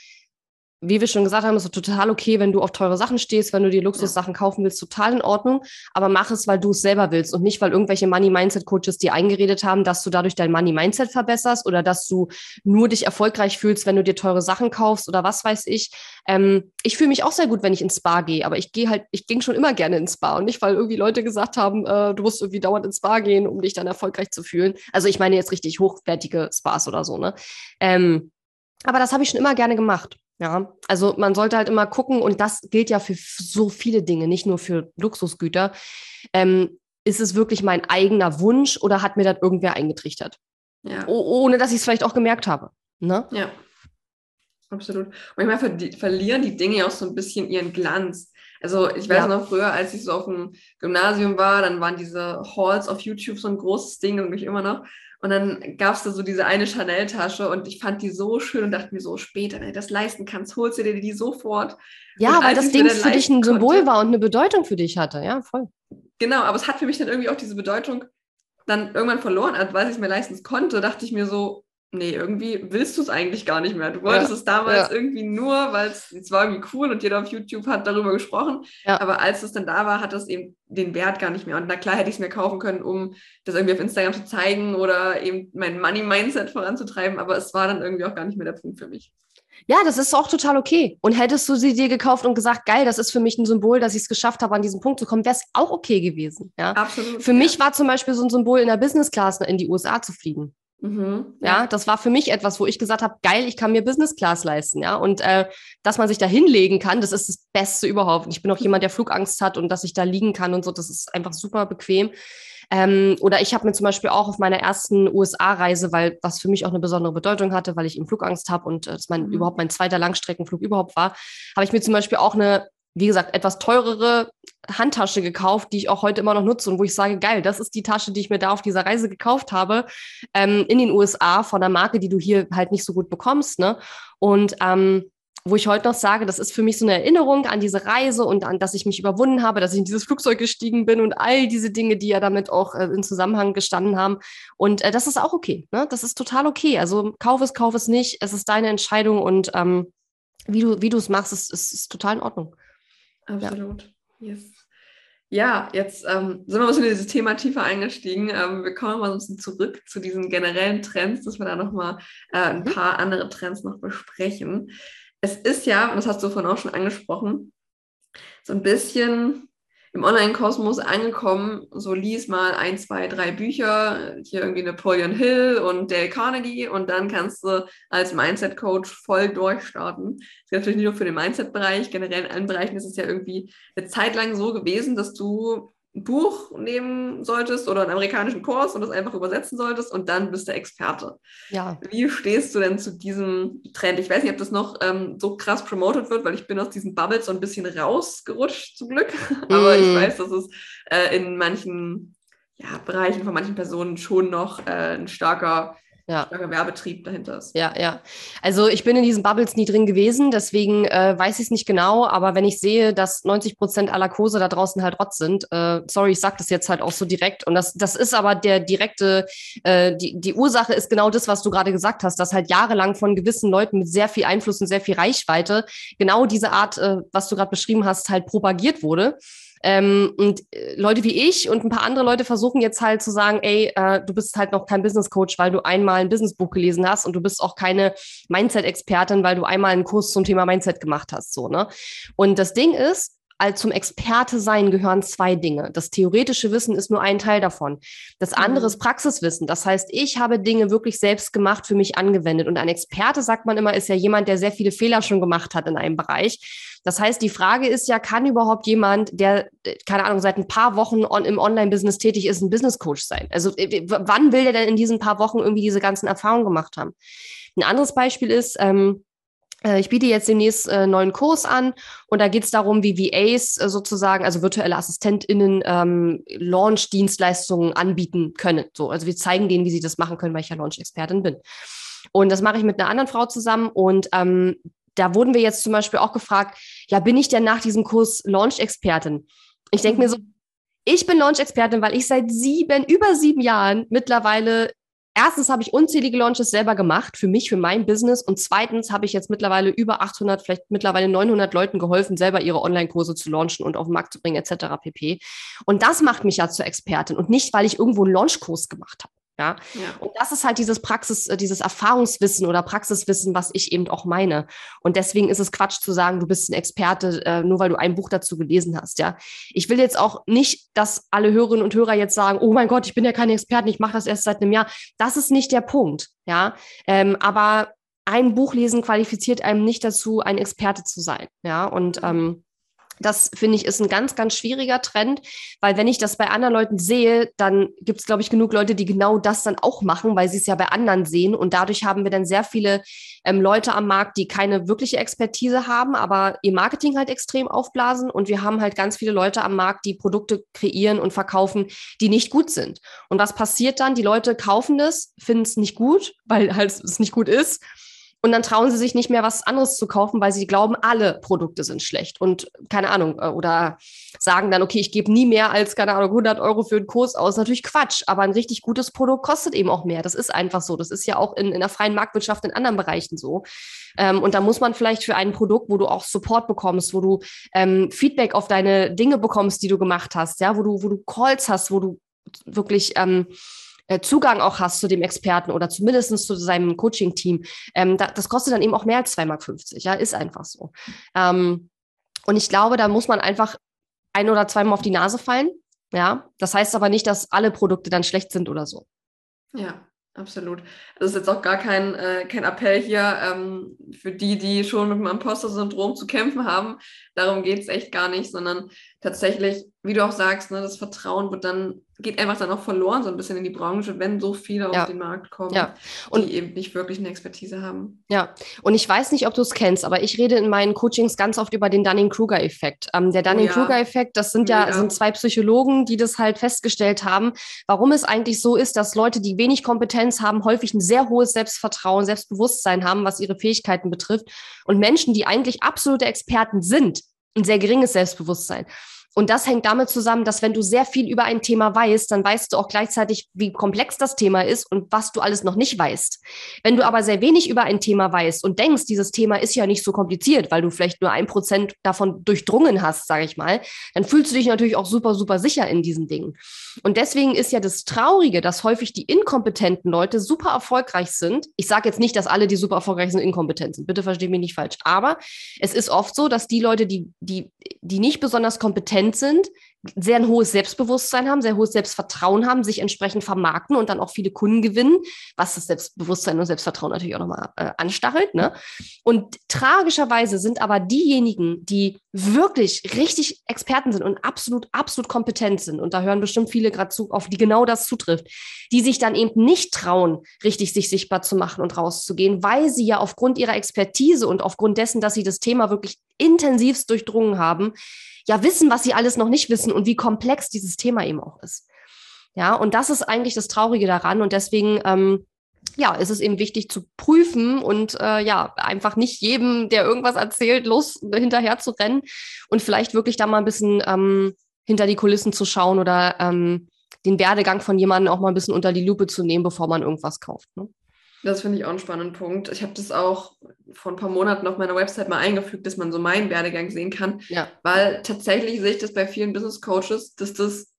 [SPEAKER 2] wie wir schon gesagt haben, ist es total okay, wenn du auf teure Sachen stehst, wenn du dir Luxussachen kaufen willst, total in Ordnung. Aber mach es, weil du es selber willst und nicht, weil irgendwelche Money-Mindset-Coaches dir eingeredet haben, dass du dadurch dein Money-Mindset verbesserst oder dass du nur dich erfolgreich fühlst, wenn du dir teure Sachen kaufst oder was weiß ich. Ähm, ich fühle mich auch sehr gut, wenn ich ins Spa gehe, aber ich gehe halt, ich ging schon immer gerne ins Spa und nicht, weil irgendwie Leute gesagt haben, äh, du musst irgendwie dauernd ins Spa gehen, um dich dann erfolgreich zu fühlen. Also ich meine jetzt richtig hochwertige Spas oder so, ne? Ähm, aber das habe ich schon immer gerne gemacht. Ja, also man sollte halt immer gucken, und das gilt ja für so viele Dinge, nicht nur für Luxusgüter. Ähm, ist es wirklich mein eigener Wunsch oder hat mir das irgendwer eingetrichtert? Ja. Oh, ohne dass ich es vielleicht auch gemerkt habe. Ne?
[SPEAKER 1] Ja. Absolut. Manchmal ver verlieren die Dinge ja auch so ein bisschen ihren Glanz. Also ich weiß ja. noch früher, als ich so auf dem Gymnasium war, dann waren diese Halls auf YouTube so ein großes Ding und mich immer noch. Und dann gab es da so diese eine Chanel-Tasche und ich fand die so schön und dachte mir so, später, wenn du das leisten kannst, holst du dir die sofort.
[SPEAKER 2] Ja, weil das Ding für dich ein Symbol konnte, war und eine Bedeutung für dich hatte. Ja, voll.
[SPEAKER 1] Genau, aber es hat für mich dann irgendwie auch diese Bedeutung dann irgendwann verloren, weil ich es mir leisten konnte, dachte ich mir so, nee, irgendwie willst du es eigentlich gar nicht mehr. Du wolltest ja, es damals ja. irgendwie nur, weil es war irgendwie cool und jeder auf YouTube hat darüber gesprochen. Ja. Aber als es dann da war, hat es eben den Wert gar nicht mehr. Und na klar hätte ich es mir kaufen können, um das irgendwie auf Instagram zu zeigen oder eben mein Money-Mindset voranzutreiben. Aber es war dann irgendwie auch gar nicht mehr der Punkt für mich.
[SPEAKER 2] Ja, das ist auch total okay. Und hättest du sie dir gekauft und gesagt, geil, das ist für mich ein Symbol, dass ich es geschafft habe, an diesen Punkt zu kommen, wäre es auch okay gewesen. Ja? Absolut. Für mich war zum Beispiel so ein Symbol, in der Business Class in die USA zu fliegen. Mhm, ja. ja. das war für mich etwas, wo ich gesagt habe, geil, ich kann mir Business Class leisten, ja. Und äh, dass man sich da hinlegen kann, das ist das Beste überhaupt. Ich bin auch jemand, der Flugangst hat und dass ich da liegen kann und so, das ist einfach super bequem. Ähm, oder ich habe mir zum Beispiel auch auf meiner ersten USA-Reise, weil was für mich auch eine besondere Bedeutung hatte, weil ich eben Flugangst habe und äh, das mein, mhm. überhaupt mein zweiter Langstreckenflug überhaupt war, habe ich mir zum Beispiel auch eine wie gesagt, etwas teurere Handtasche gekauft, die ich auch heute immer noch nutze und wo ich sage, geil, das ist die Tasche, die ich mir da auf dieser Reise gekauft habe, ähm, in den USA von einer Marke, die du hier halt nicht so gut bekommst. Ne? Und ähm, wo ich heute noch sage, das ist für mich so eine Erinnerung an diese Reise und an, dass ich mich überwunden habe, dass ich in dieses Flugzeug gestiegen bin und all diese Dinge, die ja damit auch äh, in Zusammenhang gestanden haben. Und äh, das ist auch okay. Ne? Das ist total okay. Also kauf es, kauf es nicht. Es ist deine Entscheidung und ähm, wie du wie du es machst, ist, ist, ist total in Ordnung.
[SPEAKER 1] Absolut. Ja. Yes. Ja, jetzt ähm, sind wir mal so in dieses Thema tiefer eingestiegen. Ähm, wir kommen mal so ein bisschen zurück zu diesen generellen Trends, dass wir da nochmal äh, ein mhm. paar andere Trends noch besprechen. Es ist ja, und das hast du vorhin auch schon angesprochen, so ein bisschen im Online-Kosmos angekommen, so lies mal ein, zwei, drei Bücher, hier irgendwie Napoleon Hill und Dale Carnegie. Und dann kannst du als Mindset-Coach voll durchstarten. Das ist natürlich nicht nur für den Mindset-Bereich, generell in allen Bereichen ist es ja irgendwie eine Zeit lang so gewesen, dass du ein Buch nehmen solltest oder einen amerikanischen Kurs und das einfach übersetzen solltest und dann bist du Experte. Ja. Wie stehst du denn zu diesem Trend? Ich weiß nicht, ob das noch ähm, so krass promoted wird, weil ich bin aus diesen Bubbles so ein bisschen rausgerutscht zum Glück. [LAUGHS] Aber mm. ich weiß, dass es äh, in manchen ja, Bereichen von manchen Personen schon noch äh, ein starker ja. starker Werbetrieb dahinter ist.
[SPEAKER 2] Ja, ja. Also ich bin in diesen Bubbles nie drin gewesen, deswegen äh, weiß ich es nicht genau, aber wenn ich sehe, dass 90 Prozent aller Kurse da draußen halt Rotz sind, äh, sorry, ich sage das jetzt halt auch so direkt und das, das ist aber der direkte, äh, die, die Ursache ist genau das, was du gerade gesagt hast, dass halt jahrelang von gewissen Leuten mit sehr viel Einfluss und sehr viel Reichweite genau diese Art, äh, was du gerade beschrieben hast, halt propagiert wurde. Ähm, und äh, Leute wie ich und ein paar andere Leute versuchen jetzt halt zu sagen, ey, äh, du bist halt noch kein Business Coach, weil du einmal ein Businessbuch gelesen hast und du bist auch keine Mindset-Expertin, weil du einmal einen Kurs zum Thema Mindset gemacht hast, so, ne? Und das Ding ist, als zum Experte sein gehören zwei Dinge. Das theoretische Wissen ist nur ein Teil davon. Das andere mhm. ist Praxiswissen. Das heißt, ich habe Dinge wirklich selbst gemacht, für mich angewendet. Und ein Experte, sagt man immer, ist ja jemand, der sehr viele Fehler schon gemacht hat in einem Bereich. Das heißt, die Frage ist ja, kann überhaupt jemand, der, keine Ahnung, seit ein paar Wochen on, im Online-Business tätig ist, ein Business Coach sein? Also wann will der denn in diesen paar Wochen irgendwie diese ganzen Erfahrungen gemacht haben? Ein anderes Beispiel ist, ähm, äh, ich biete jetzt demnächst einen äh, neuen Kurs an und da geht es darum, wie VAs äh, sozusagen, also virtuelle AssistentInnen, ähm, Launch-Dienstleistungen anbieten können. So, also wir zeigen denen, wie sie das machen können, weil ich ja Launch-Expertin bin. Und das mache ich mit einer anderen Frau zusammen und ähm, da wurden wir jetzt zum Beispiel auch gefragt, ja, bin ich denn nach diesem Kurs Launch-Expertin? Ich denke mir so, ich bin Launch-Expertin, weil ich seit sieben, über sieben Jahren mittlerweile erstens habe ich unzählige Launches selber gemacht für mich, für mein Business. Und zweitens habe ich jetzt mittlerweile über 800, vielleicht mittlerweile 900 Leuten geholfen, selber ihre Online-Kurse zu launchen und auf den Markt zu bringen, etc. pp. Und das macht mich ja zur Expertin und nicht, weil ich irgendwo einen Launchkurs gemacht habe. Ja? ja? Und das ist halt dieses Praxis, äh, dieses Erfahrungswissen oder Praxiswissen, was ich eben auch meine. Und deswegen ist es Quatsch zu sagen, du bist ein Experte, äh, nur weil du ein Buch dazu gelesen hast. Ja, ich will jetzt auch nicht, dass alle Hörerinnen und Hörer jetzt sagen, oh mein Gott, ich bin ja keine Expertin, ich mache das erst seit einem Jahr. Das ist nicht der Punkt. Ja, ähm, aber ein Buch lesen qualifiziert einem nicht dazu, ein Experte zu sein. Ja, und mhm. ähm, Das finde ich ist ein ganz, ganz schwieriger Trend, weil wenn ich das bei anderen Leuten sehe, dann gibt es, glaube ich, genug Leute, die genau das dann auch machen, weil sie es ja bei anderen sehen. Und dadurch haben wir dann sehr viele ähm, Leute am Markt, die keine wirkliche Expertise haben, aber ihr Marketing halt extrem aufblasen. Und wir haben halt ganz viele Leute am Markt, die Produkte kreieren und verkaufen, die nicht gut sind. Und was passiert dann? Die Leute kaufen das, finden es nicht gut, weil halt es nicht gut ist und dann trauen sie sich nicht mehr, was anderes zu kaufen, weil sie glauben, alle Produkte sind schlecht. Und keine Ahnung, äh, oder sagen dann, okay, ich gebe nie mehr als, keine Ahnung, 100 Euro für einen Kurs aus. Natürlich Quatsch, aber ein richtig gutes Produkt kostet eben auch mehr. Das ist einfach so. Das ist ja auch in, in der freien Marktwirtschaft in anderen Bereichen so. Ähm, und da muss man vielleicht für ein Produkt, wo du auch Support bekommst, wo du ähm, Feedback auf deine Dinge bekommst, die du gemacht hast, ja, wo du, wo du Calls hast, wo du wirklich ähm, äh, Zugang auch hast zu dem Experten oder zumindest zu seinem Coaching-Team, ähm, da, das kostet dann eben auch mehr als 2,50 Mark. Ja, ist einfach so. Ähm, und ich glaube, da muss man einfach ein oder zweimal auf die Nase fallen. Ja, das heißt aber nicht, dass alle Produkte dann schlecht sind oder so.
[SPEAKER 1] Ja, absolut. Das ist jetzt auch gar kein, äh, kein Appell hier ähm, für die, die schon mit dem Imposter-Syndrom zu kämpfen haben. Darum geht es echt gar nicht, sondern tatsächlich, wie du auch sagst, ne, das Vertrauen wird dann geht einfach dann auch verloren, so ein bisschen in die Branche, wenn so viele ja. auf den Markt kommen, ja. und, die eben nicht wirklich eine Expertise haben.
[SPEAKER 2] Ja, und ich weiß nicht, ob du es kennst, aber ich rede in meinen Coachings ganz oft über den Dunning-Kruger-Effekt. Ähm, der oh Dunning-Kruger-Effekt, das sind ja, ja, sind zwei Psychologen, die das halt festgestellt haben, warum es eigentlich so ist, dass Leute, die wenig Kompetenz haben, häufig ein sehr hohes Selbstvertrauen, Selbstbewusstsein haben, was ihre Fähigkeiten betrifft. Und Menschen, die eigentlich absolute Experten sind, ein sehr geringes Selbstbewusstsein. Und das hängt damit zusammen, dass wenn du sehr viel über ein Thema weißt, dann weißt du auch gleichzeitig, wie komplex das Thema ist und was du alles noch nicht weißt. Wenn du aber sehr wenig über ein Thema weißt und denkst, dieses Thema ist ja nicht so kompliziert, weil du vielleicht nur ein Prozent davon durchdrungen hast, sage ich mal, dann fühlst du dich natürlich auch super, super sicher in diesen Dingen. Und deswegen ist ja das Traurige, dass häufig die inkompetenten Leute super erfolgreich sind. Ich sage jetzt nicht, dass alle, die super erfolgreich sind, inkompetent sind. Bitte verstehe mich nicht falsch. Aber es ist oft so, dass die Leute, die, die, die nicht besonders kompetent kompetent sind, sehr ein hohes Selbstbewusstsein haben, sehr hohes Selbstvertrauen haben, sich entsprechend vermarkten und dann auch viele Kunden gewinnen, was das Selbstbewusstsein und Selbstvertrauen natürlich auch nochmal äh, anstachelt. Ne? Und tragischerweise sind aber diejenigen, die wirklich richtig Experten sind und absolut, absolut kompetent sind, und da hören bestimmt viele gerade zu, auf die genau das zutrifft, die sich dann eben nicht trauen, richtig sich sichtbar zu machen und rauszugehen, weil sie ja aufgrund ihrer Expertise und aufgrund dessen, dass sie das Thema wirklich intensivst durchdrungen haben, ja wissen, was sie alles noch nicht wissen und wie komplex dieses Thema eben auch ist. Ja, und das ist eigentlich das Traurige daran. Und deswegen, ähm, ja, ist es eben wichtig zu prüfen und äh, ja, einfach nicht jedem, der irgendwas erzählt, los hinterher zu rennen und vielleicht wirklich da mal ein bisschen ähm, hinter die Kulissen zu schauen oder ähm, den Werdegang von jemandem auch mal ein bisschen unter die Lupe zu nehmen, bevor man irgendwas kauft. Ne?
[SPEAKER 1] Das finde ich auch einen spannenden Punkt. Ich habe das auch vor ein paar Monaten auf meiner Website mal eingefügt, dass man so meinen Werdegang sehen kann. Ja. Weil tatsächlich sehe ich das bei vielen Business Coaches, dass das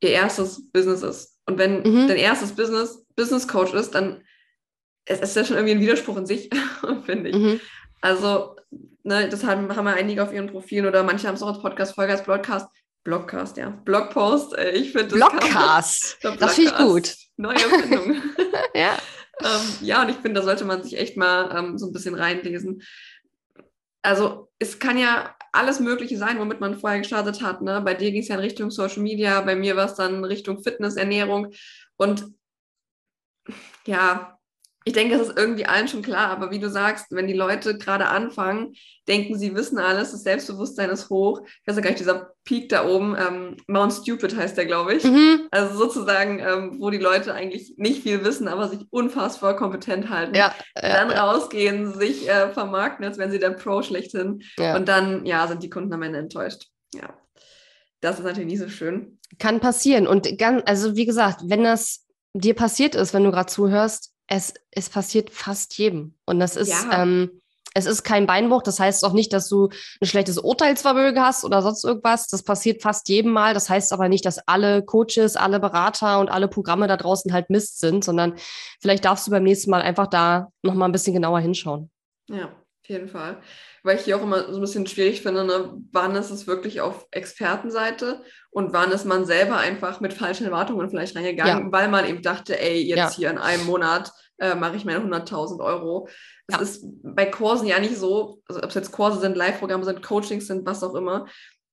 [SPEAKER 1] ihr erstes Business ist. Und wenn mhm. dein erstes Business Business Coach ist, dann ist es ja schon irgendwie ein Widerspruch in sich, [LAUGHS] finde ich. Mhm. Also, ne, das haben, haben wir einige auf ihren Profilen oder manche haben es auch als Podcast-Folge, als Blogcast. Blogcast, ja. Blogpost. Ich finde
[SPEAKER 2] das. Blogcast. [LAUGHS] das finde ich gut.
[SPEAKER 1] Neue Erfindung. [LAUGHS] ja ähm, ja, und ich finde, da sollte man sich echt mal ähm, so ein bisschen reinlesen. Also es kann ja alles Mögliche sein, womit man vorher gestartet hat. Ne? Bei dir ging es ja in Richtung Social Media, bei mir war es dann Richtung Fitness, Ernährung. Und ja, ich denke, das ist irgendwie allen schon klar, aber wie du sagst, wenn die Leute gerade anfangen, denken, sie wissen alles, das Selbstbewusstsein ist hoch. Ich weiß ja gar nicht, dieser Peak da oben, ähm, Mount Stupid heißt der, glaube ich. Mhm. Also sozusagen, ähm, wo die Leute eigentlich nicht viel wissen, aber sich unfassbar kompetent halten. Ja, dann ja. rausgehen, sich äh, vermarkten, als wären sie der Pro schlechthin. Ja. Und dann, ja, sind die Kunden am Ende enttäuscht. Ja. Das ist natürlich nicht so schön.
[SPEAKER 2] Kann passieren. Und ganz, also wie gesagt, wenn das dir passiert ist, wenn du gerade zuhörst, es, es passiert fast jedem. Und das ist, ja. ähm, es ist kein Beinbruch. Das heißt auch nicht, dass du ein schlechtes Urteilsvermögen hast oder sonst irgendwas. Das passiert fast jedem Mal. Das heißt aber nicht, dass alle Coaches, alle Berater und alle Programme da draußen halt Mist sind, sondern vielleicht darfst du beim nächsten Mal einfach da nochmal ein bisschen genauer hinschauen.
[SPEAKER 1] Ja, auf jeden Fall. Weil ich hier auch immer so ein bisschen schwierig finde, ne? wann ist es wirklich auf Expertenseite und wann ist man selber einfach mit falschen Erwartungen vielleicht reingegangen, ja. weil man eben dachte, ey, jetzt ja. hier in einem Monat äh, mache ich meine 100.000 Euro. Das ja. ist bei Kursen ja nicht so, also ob es jetzt Kurse sind, Live-Programme sind, Coachings sind, was auch immer.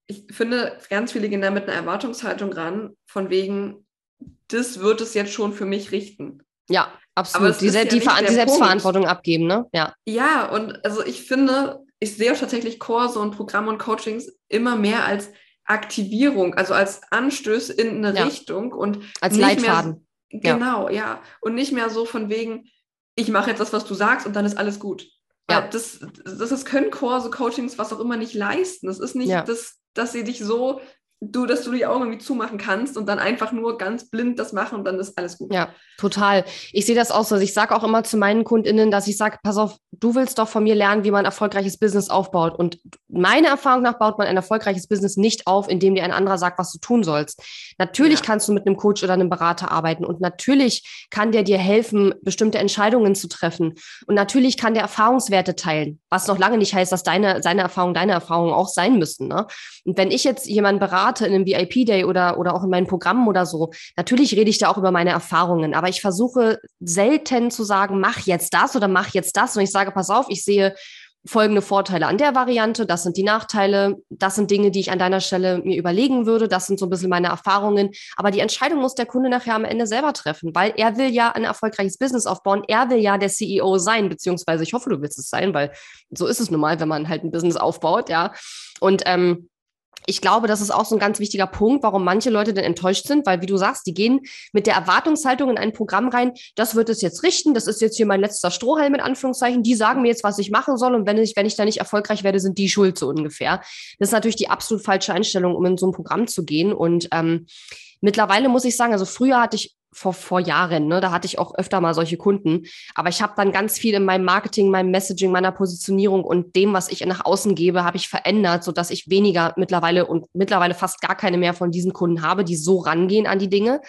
[SPEAKER 1] ich finde, ganz viele gehen da mit einer Erwartungshaltung ran, von wegen, das wird es jetzt schon für mich richten.
[SPEAKER 2] Ja, absolut. Die, ja die, die Selbstverantwortung Punkt. abgeben, ne? Ja.
[SPEAKER 1] Ja, und also ich finde, ich sehe tatsächlich Kurse und Programme und Coachings immer mehr als Aktivierung, also als Anstöße in eine ja. Richtung und
[SPEAKER 2] als Leitfaden.
[SPEAKER 1] Mehr, genau, ja. ja. Und nicht mehr so von wegen, ich mache jetzt das, was du sagst und dann ist alles gut. Ja. Das, das, das können Kurse, Coachings, was auch immer nicht leisten. Das ist nicht ja. das, dass sie dich so du, dass du die Augen irgendwie zumachen kannst und dann einfach nur ganz blind das machen und dann ist alles gut.
[SPEAKER 2] Ja, total. Ich sehe das auch so. Ich sage auch immer zu meinen KundInnen, dass ich sage, pass auf, du willst doch von mir lernen, wie man ein erfolgreiches Business aufbaut. Und meiner Erfahrung nach baut man ein erfolgreiches Business nicht auf, indem dir ein anderer sagt, was du tun sollst. Natürlich ja. kannst du mit einem Coach oder einem Berater arbeiten und natürlich kann der dir helfen, bestimmte Entscheidungen zu treffen. Und natürlich kann der Erfahrungswerte teilen, was noch lange nicht heißt, dass deine, seine Erfahrung deine Erfahrungen auch sein müssen. Ne? Und wenn ich jetzt jemanden berate in einem VIP-Day oder, oder auch in meinen Programmen oder so, natürlich rede ich da auch über meine Erfahrungen, aber ich versuche selten zu sagen, mach jetzt das oder mach jetzt das. Und ich sage, pass auf, ich sehe folgende Vorteile an der Variante, das sind die Nachteile, das sind Dinge, die ich an deiner Stelle mir überlegen würde, das sind so ein bisschen meine Erfahrungen. Aber die Entscheidung muss der Kunde nachher am Ende selber treffen, weil er will ja ein erfolgreiches Business aufbauen, er will ja der CEO sein, beziehungsweise ich hoffe, du willst es sein, weil so ist es nun mal, wenn man halt ein Business aufbaut, ja. Und ähm, ich glaube, das ist auch so ein ganz wichtiger Punkt, warum manche Leute dann enttäuscht sind, weil, wie du sagst, die gehen mit der Erwartungshaltung in ein Programm rein, das wird es jetzt richten, das ist jetzt hier mein letzter Strohhalm mit Anführungszeichen, die sagen mir jetzt, was ich machen soll und wenn ich, wenn ich da nicht erfolgreich werde, sind die schuld so ungefähr. Das ist natürlich die absolut falsche Einstellung, um in so ein Programm zu gehen und ähm, Mittlerweile muss ich sagen, also früher hatte ich vor, vor Jahren. Ne? Da hatte ich auch öfter mal solche Kunden. Aber ich habe dann ganz viel in meinem Marketing, meinem Messaging, meiner Positionierung und dem, was ich nach außen gebe, habe ich verändert, sodass ich weniger mittlerweile und mittlerweile fast gar keine mehr von diesen Kunden habe, die so rangehen an die Dinge.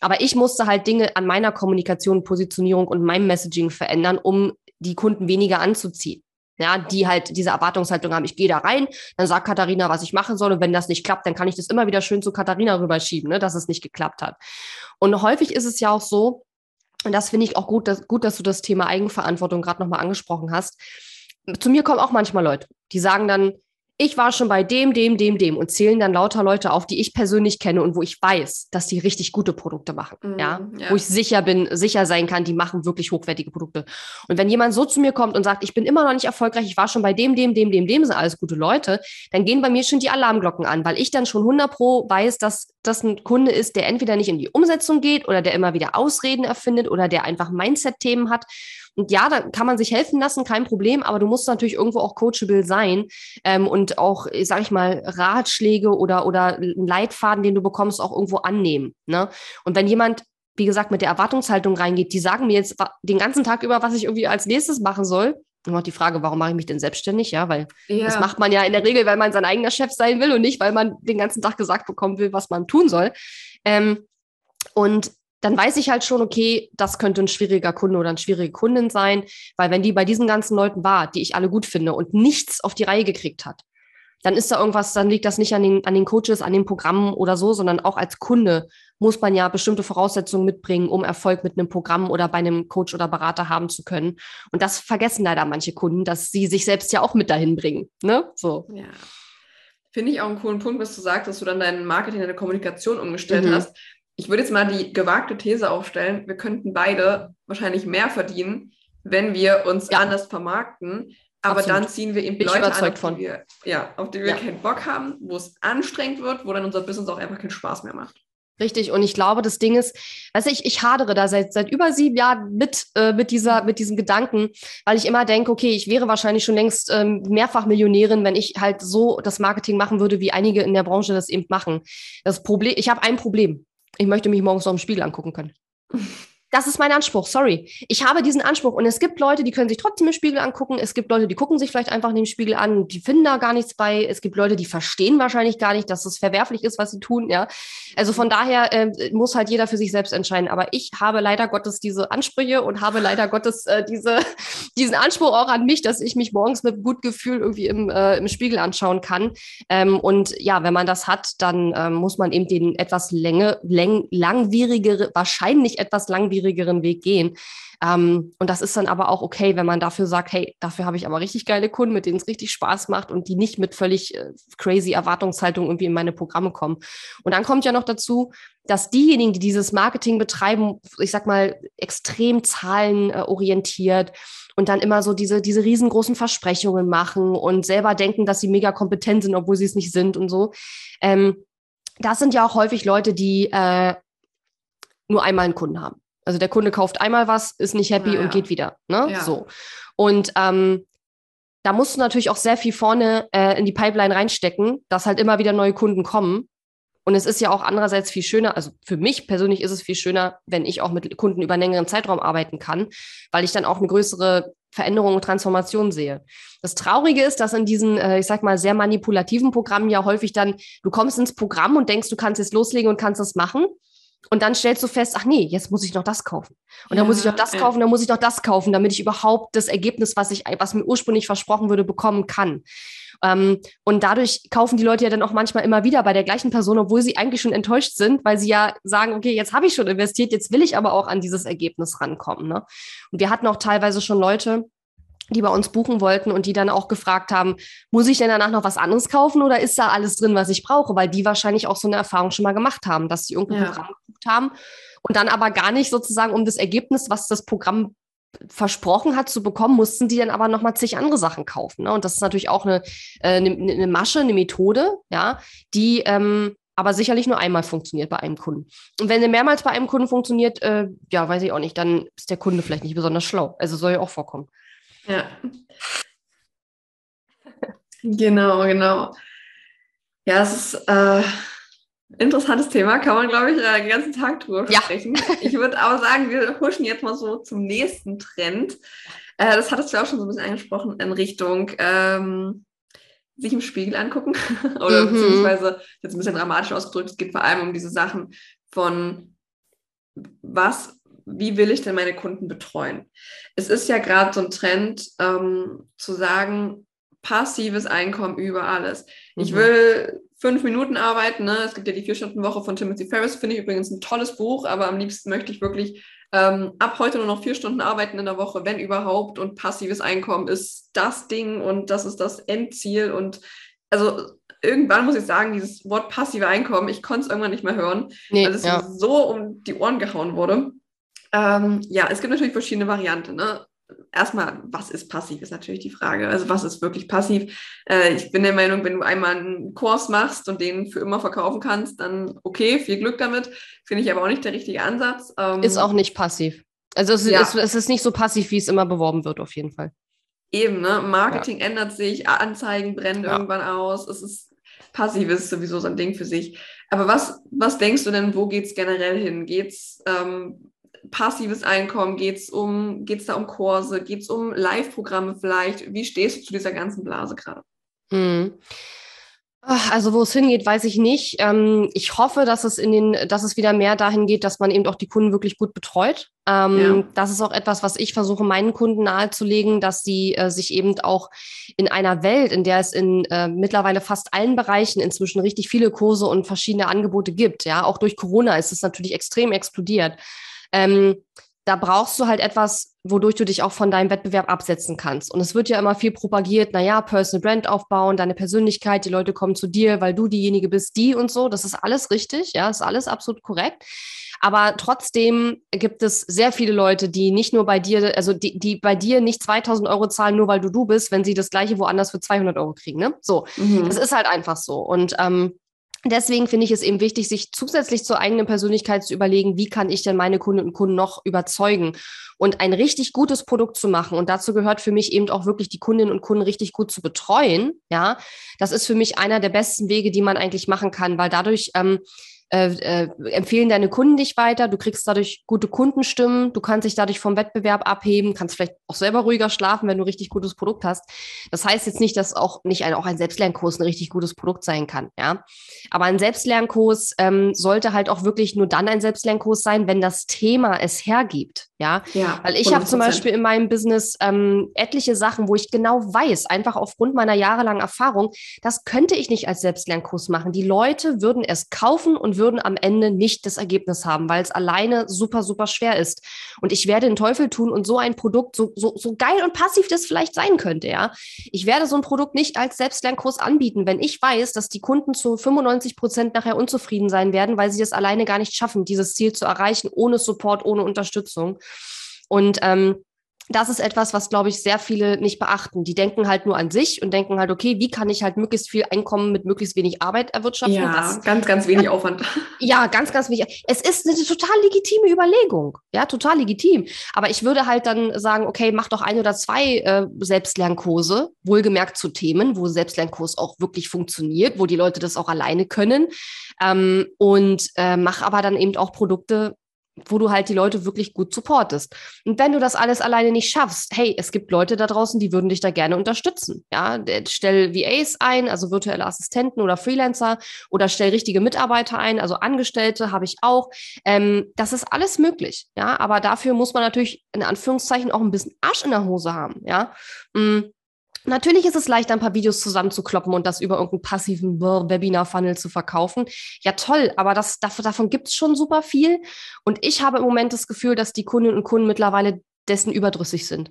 [SPEAKER 2] Aber ich musste halt Dinge an meiner Kommunikation, Positionierung und meinem Messaging verändern, um die Kunden weniger anzuziehen ja, die halt diese Erwartungshaltung haben, ich gehe da rein, dann sagt Katharina, was ich machen soll und wenn das nicht klappt, dann kann ich das immer wieder schön zu Katharina rüberschieben, ne, dass es nicht geklappt hat. Und häufig ist es ja auch so, und das finde ich auch gut, dass, gut, dass du das Thema Eigenverantwortung gerade nochmal angesprochen hast. Zu mir kommen auch manchmal Leute, die sagen dann, ich war schon bei dem, dem, dem, dem und zählen dann lauter Leute auf, die ich persönlich kenne und wo ich weiß, dass die richtig gute Produkte machen. Mm, ja? ja? wo ich sicher bin, sicher sein kann, die machen wirklich hochwertige Produkte. Und wenn jemand so zu mir kommt und sagt, ich bin immer noch nicht erfolgreich, ich war schon bei dem, dem, dem, dem, dem, sind alles gute Leute, dann gehen bei mir schon die Alarmglocken an, weil ich dann schon 100 pro weiß, dass das ein Kunde ist, der entweder nicht in die Umsetzung geht oder der immer wieder Ausreden erfindet oder der einfach Mindset-Themen hat und ja, da kann man sich helfen lassen, kein Problem, aber du musst natürlich irgendwo auch coachable sein ähm, und auch, sag ich mal, Ratschläge oder, oder einen Leitfaden, den du bekommst, auch irgendwo annehmen. Ne? Und wenn jemand wie gesagt, mit der Erwartungshaltung reingeht, die sagen mir jetzt den ganzen Tag über, was ich irgendwie als nächstes machen soll. Auch die Frage, warum mache ich mich denn selbstständig? Ja, weil ja. das macht man ja in der Regel, weil man sein eigener Chef sein will und nicht, weil man den ganzen Tag gesagt bekommen will, was man tun soll. Ähm, und dann weiß ich halt schon, okay, das könnte ein schwieriger Kunde oder eine schwierige Kundin sein, weil wenn die bei diesen ganzen Leuten war, die ich alle gut finde und nichts auf die Reihe gekriegt hat, dann ist da irgendwas, dann liegt das nicht an den, an den Coaches, an den Programmen oder so, sondern auch als Kunde muss man ja bestimmte Voraussetzungen mitbringen, um Erfolg mit einem Programm oder bei einem Coach oder Berater haben zu können. Und das vergessen leider manche Kunden, dass sie sich selbst ja auch mit dahin bringen. Ne? So.
[SPEAKER 1] Ja. Finde ich auch einen coolen Punkt, was du sagst, dass du dann dein Marketing, deine Kommunikation umgestellt mhm. hast ich würde jetzt mal die gewagte These aufstellen, wir könnten beide wahrscheinlich mehr verdienen, wenn wir uns ja. anders vermarkten. Aber Absolut. dann ziehen wir eben Leute an, auf die, wir, ja, auf die wir ja. keinen Bock haben, wo es anstrengend wird, wo dann unser Business auch einfach keinen Spaß mehr macht.
[SPEAKER 2] Richtig. Und ich glaube, das Ding ist, also ich, ich hadere da seit, seit über sieben Jahren mit, äh, mit, dieser, mit diesem Gedanken, weil ich immer denke, okay, ich wäre wahrscheinlich schon längst ähm, mehrfach Millionärin, wenn ich halt so das Marketing machen würde, wie einige in der Branche das eben machen. Das Problem, ich habe ein Problem ich möchte mich morgens noch im Spiegel angucken können. [LAUGHS] Das ist mein Anspruch, sorry. Ich habe diesen Anspruch und es gibt Leute, die können sich trotzdem im Spiegel angucken. Es gibt Leute, die gucken sich vielleicht einfach in den Spiegel an, die finden da gar nichts bei. Es gibt Leute, die verstehen wahrscheinlich gar nicht, dass es verwerflich ist, was sie tun, ja. Also von daher äh, muss halt jeder für sich selbst entscheiden. Aber ich habe leider Gottes diese Ansprüche und habe leider Gottes äh, diese, [LAUGHS] diesen Anspruch auch an mich, dass ich mich morgens mit gutem Gefühl irgendwie im, äh, im Spiegel anschauen kann. Ähm, und ja, wenn man das hat, dann ähm, muss man eben den etwas länge, läng, langwierigere, wahrscheinlich etwas langwierigere langwierigeren Weg gehen. Ähm, und das ist dann aber auch okay, wenn man dafür sagt, hey, dafür habe ich aber richtig geile Kunden, mit denen es richtig Spaß macht und die nicht mit völlig äh, crazy Erwartungshaltung irgendwie in meine Programme kommen. Und dann kommt ja noch dazu, dass diejenigen, die dieses Marketing betreiben, ich sag mal, extrem zahlenorientiert und dann immer so diese, diese riesengroßen Versprechungen machen und selber denken, dass sie mega kompetent sind, obwohl sie es nicht sind und so. Ähm, das sind ja auch häufig Leute, die äh, nur einmal einen Kunden haben. Also der Kunde kauft einmal was, ist nicht happy ja. und geht wieder. Ne? Ja. So. Und ähm, da musst du natürlich auch sehr viel vorne äh, in die Pipeline reinstecken, dass halt immer wieder neue Kunden kommen. Und es ist ja auch andererseits viel schöner, also für mich persönlich ist es viel schöner, wenn ich auch mit Kunden über einen längeren Zeitraum arbeiten kann, weil ich dann auch eine größere Veränderung und Transformation sehe. Das Traurige ist, dass in diesen, äh, ich sag mal, sehr manipulativen Programmen ja häufig dann, du kommst ins Programm und denkst, du kannst jetzt loslegen und kannst das machen. Und dann stellst du fest, ach nee, jetzt muss ich noch das kaufen. Und ja, dann muss ich noch das ja. kaufen, dann muss ich noch das kaufen, damit ich überhaupt das Ergebnis, was ich, was mir ursprünglich versprochen würde, bekommen kann. Ähm, und dadurch kaufen die Leute ja dann auch manchmal immer wieder bei der gleichen Person, obwohl sie eigentlich schon enttäuscht sind, weil sie ja sagen, okay, jetzt habe ich schon investiert, jetzt will ich aber auch an dieses Ergebnis rankommen. Ne? Und wir hatten auch teilweise schon Leute, die bei uns buchen wollten und die dann auch gefragt haben, muss ich denn danach noch was anderes kaufen oder ist da alles drin, was ich brauche? Weil die wahrscheinlich auch so eine Erfahrung schon mal gemacht haben, dass sie irgendein ja. Programm gebucht haben und dann aber gar nicht sozusagen um das Ergebnis, was das Programm versprochen hat zu bekommen, mussten die dann aber nochmal zig andere Sachen kaufen. Ne? Und das ist natürlich auch eine, äh, eine, eine Masche, eine Methode, ja, die ähm, aber sicherlich nur einmal funktioniert bei einem Kunden. Und wenn sie mehrmals bei einem Kunden funktioniert, äh, ja, weiß ich auch nicht, dann ist der Kunde vielleicht nicht besonders schlau. Also soll ja auch vorkommen.
[SPEAKER 1] Ja. genau, genau. Ja, es ist äh, interessantes Thema, kann man, glaube ich, äh, den ganzen Tag drüber ja. sprechen. Ich würde aber sagen, wir huschen jetzt mal so zum nächsten Trend. Äh, das hattest du auch schon so ein bisschen angesprochen in Richtung ähm, sich im Spiegel angucken. [LAUGHS] Oder mhm. beziehungsweise, jetzt ein bisschen dramatisch ausgedrückt, es geht vor allem um diese Sachen von was wie will ich denn meine Kunden betreuen? Es ist ja gerade so ein Trend ähm, zu sagen, passives Einkommen über alles. Mhm. Ich will fünf Minuten arbeiten. Ne? Es gibt ja die Vier-Stunden-Woche von Timothy Ferris, finde ich übrigens ein tolles Buch, aber am liebsten möchte ich wirklich ähm, ab heute nur noch vier Stunden arbeiten in der Woche, wenn überhaupt. Und passives Einkommen ist das Ding und das ist das Endziel. Und also irgendwann muss ich sagen, dieses Wort passive Einkommen, ich konnte es irgendwann nicht mehr hören, nee, weil es ja. so um die Ohren gehauen wurde. Ähm, ja, es gibt natürlich verschiedene Varianten. Ne? Erstmal, was ist passiv, ist natürlich die Frage. Also was ist wirklich passiv? Äh, ich bin der Meinung, wenn du einmal einen Kurs machst und den für immer verkaufen kannst, dann okay, viel Glück damit. Finde ich aber auch nicht der richtige Ansatz.
[SPEAKER 2] Ähm, ist auch nicht passiv. Also es, ja. ist, es ist nicht so passiv, wie es immer beworben wird, auf jeden Fall.
[SPEAKER 1] Eben, ne? Marketing ja. ändert sich, Anzeigen brennen ja. irgendwann aus. Es ist passiv ist sowieso so ein Ding für sich. Aber was, was denkst du denn, wo geht es generell hin? Geht es ähm, passives Einkommen? Geht es um, geht's da um Kurse? Geht es um Live-Programme vielleicht? Wie stehst du zu dieser ganzen Blase gerade? Hm.
[SPEAKER 2] Also wo es hingeht, weiß ich nicht. Ähm, ich hoffe, dass es in den, dass es wieder mehr dahin geht, dass man eben auch die Kunden wirklich gut betreut. Ähm, ja. Das ist auch etwas, was ich versuche, meinen Kunden nahezulegen, dass sie äh, sich eben auch in einer Welt, in der es in äh, mittlerweile fast allen Bereichen inzwischen richtig viele Kurse und verschiedene Angebote gibt. Ja, auch durch Corona ist es natürlich extrem explodiert. Ähm, da brauchst du halt etwas, wodurch du dich auch von deinem Wettbewerb absetzen kannst. Und es wird ja immer viel propagiert, naja, Personal Brand aufbauen, deine Persönlichkeit, die Leute kommen zu dir, weil du diejenige bist, die und so. Das ist alles richtig, ja, ist alles absolut korrekt. Aber trotzdem gibt es sehr viele Leute, die nicht nur bei dir, also die, die bei dir nicht 2000 Euro zahlen, nur weil du du bist, wenn sie das gleiche woanders für 200 Euro kriegen. Ne? So, mhm. das ist halt einfach so. Und ähm, Deswegen finde ich es eben wichtig, sich zusätzlich zur eigenen Persönlichkeit zu überlegen, wie kann ich denn meine Kundinnen und Kunden noch überzeugen und ein richtig gutes Produkt zu machen. Und dazu gehört für mich eben auch wirklich die Kundinnen und Kunden richtig gut zu betreuen. Ja, das ist für mich einer der besten Wege, die man eigentlich machen kann, weil dadurch ähm, äh, äh, empfehlen deine Kunden dich weiter, du kriegst dadurch gute Kundenstimmen, du kannst dich dadurch vom Wettbewerb abheben, kannst vielleicht auch selber ruhiger schlafen, wenn du richtig gutes Produkt hast. Das heißt jetzt nicht, dass auch nicht ein, auch ein Selbstlernkurs ein richtig gutes Produkt sein kann, ja. Aber ein Selbstlernkurs ähm, sollte halt auch wirklich nur dann ein Selbstlernkurs sein, wenn das Thema es hergibt, ja. ja Weil ich habe zum Beispiel in meinem Business ähm, etliche Sachen, wo ich genau weiß, einfach aufgrund meiner jahrelangen Erfahrung, das könnte ich nicht als Selbstlernkurs machen. Die Leute würden es kaufen und würden am Ende nicht das Ergebnis haben, weil es alleine super, super schwer ist. Und ich werde den Teufel tun und so ein Produkt, so, so, so geil und passiv das vielleicht sein könnte, ja. Ich werde so ein Produkt nicht als Selbstlernkurs anbieten, wenn ich weiß, dass die Kunden zu 95 Prozent nachher unzufrieden sein werden, weil sie das alleine gar nicht schaffen, dieses Ziel zu erreichen, ohne Support, ohne Unterstützung. Und ähm, das ist etwas, was, glaube ich, sehr viele nicht beachten. Die denken halt nur an sich und denken halt, okay, wie kann ich halt möglichst viel Einkommen mit möglichst wenig Arbeit erwirtschaften?
[SPEAKER 1] Ja, das, ganz, ganz wenig Aufwand.
[SPEAKER 2] Ja, ganz, ganz wenig. Es ist eine total legitime Überlegung. Ja, total legitim. Aber ich würde halt dann sagen, okay, mach doch ein oder zwei äh, Selbstlernkurse, wohlgemerkt zu Themen, wo Selbstlernkurs auch wirklich funktioniert, wo die Leute das auch alleine können. Ähm, und äh, mach aber dann eben auch Produkte, wo du halt die Leute wirklich gut supportest. Und wenn du das alles alleine nicht schaffst, hey, es gibt Leute da draußen, die würden dich da gerne unterstützen. Ja, stell VAs ein, also virtuelle Assistenten oder Freelancer oder stell richtige Mitarbeiter ein, also Angestellte habe ich auch. Ähm, das ist alles möglich. Ja, aber dafür muss man natürlich in Anführungszeichen auch ein bisschen Arsch in der Hose haben. Ja, mm. Natürlich ist es leicht, ein paar Videos zusammenzukloppen und das über irgendeinen passiven Webinar-Funnel zu verkaufen. Ja, toll, aber das, davon gibt es schon super viel. Und ich habe im Moment das Gefühl, dass die Kundinnen und Kunden mittlerweile dessen überdrüssig sind.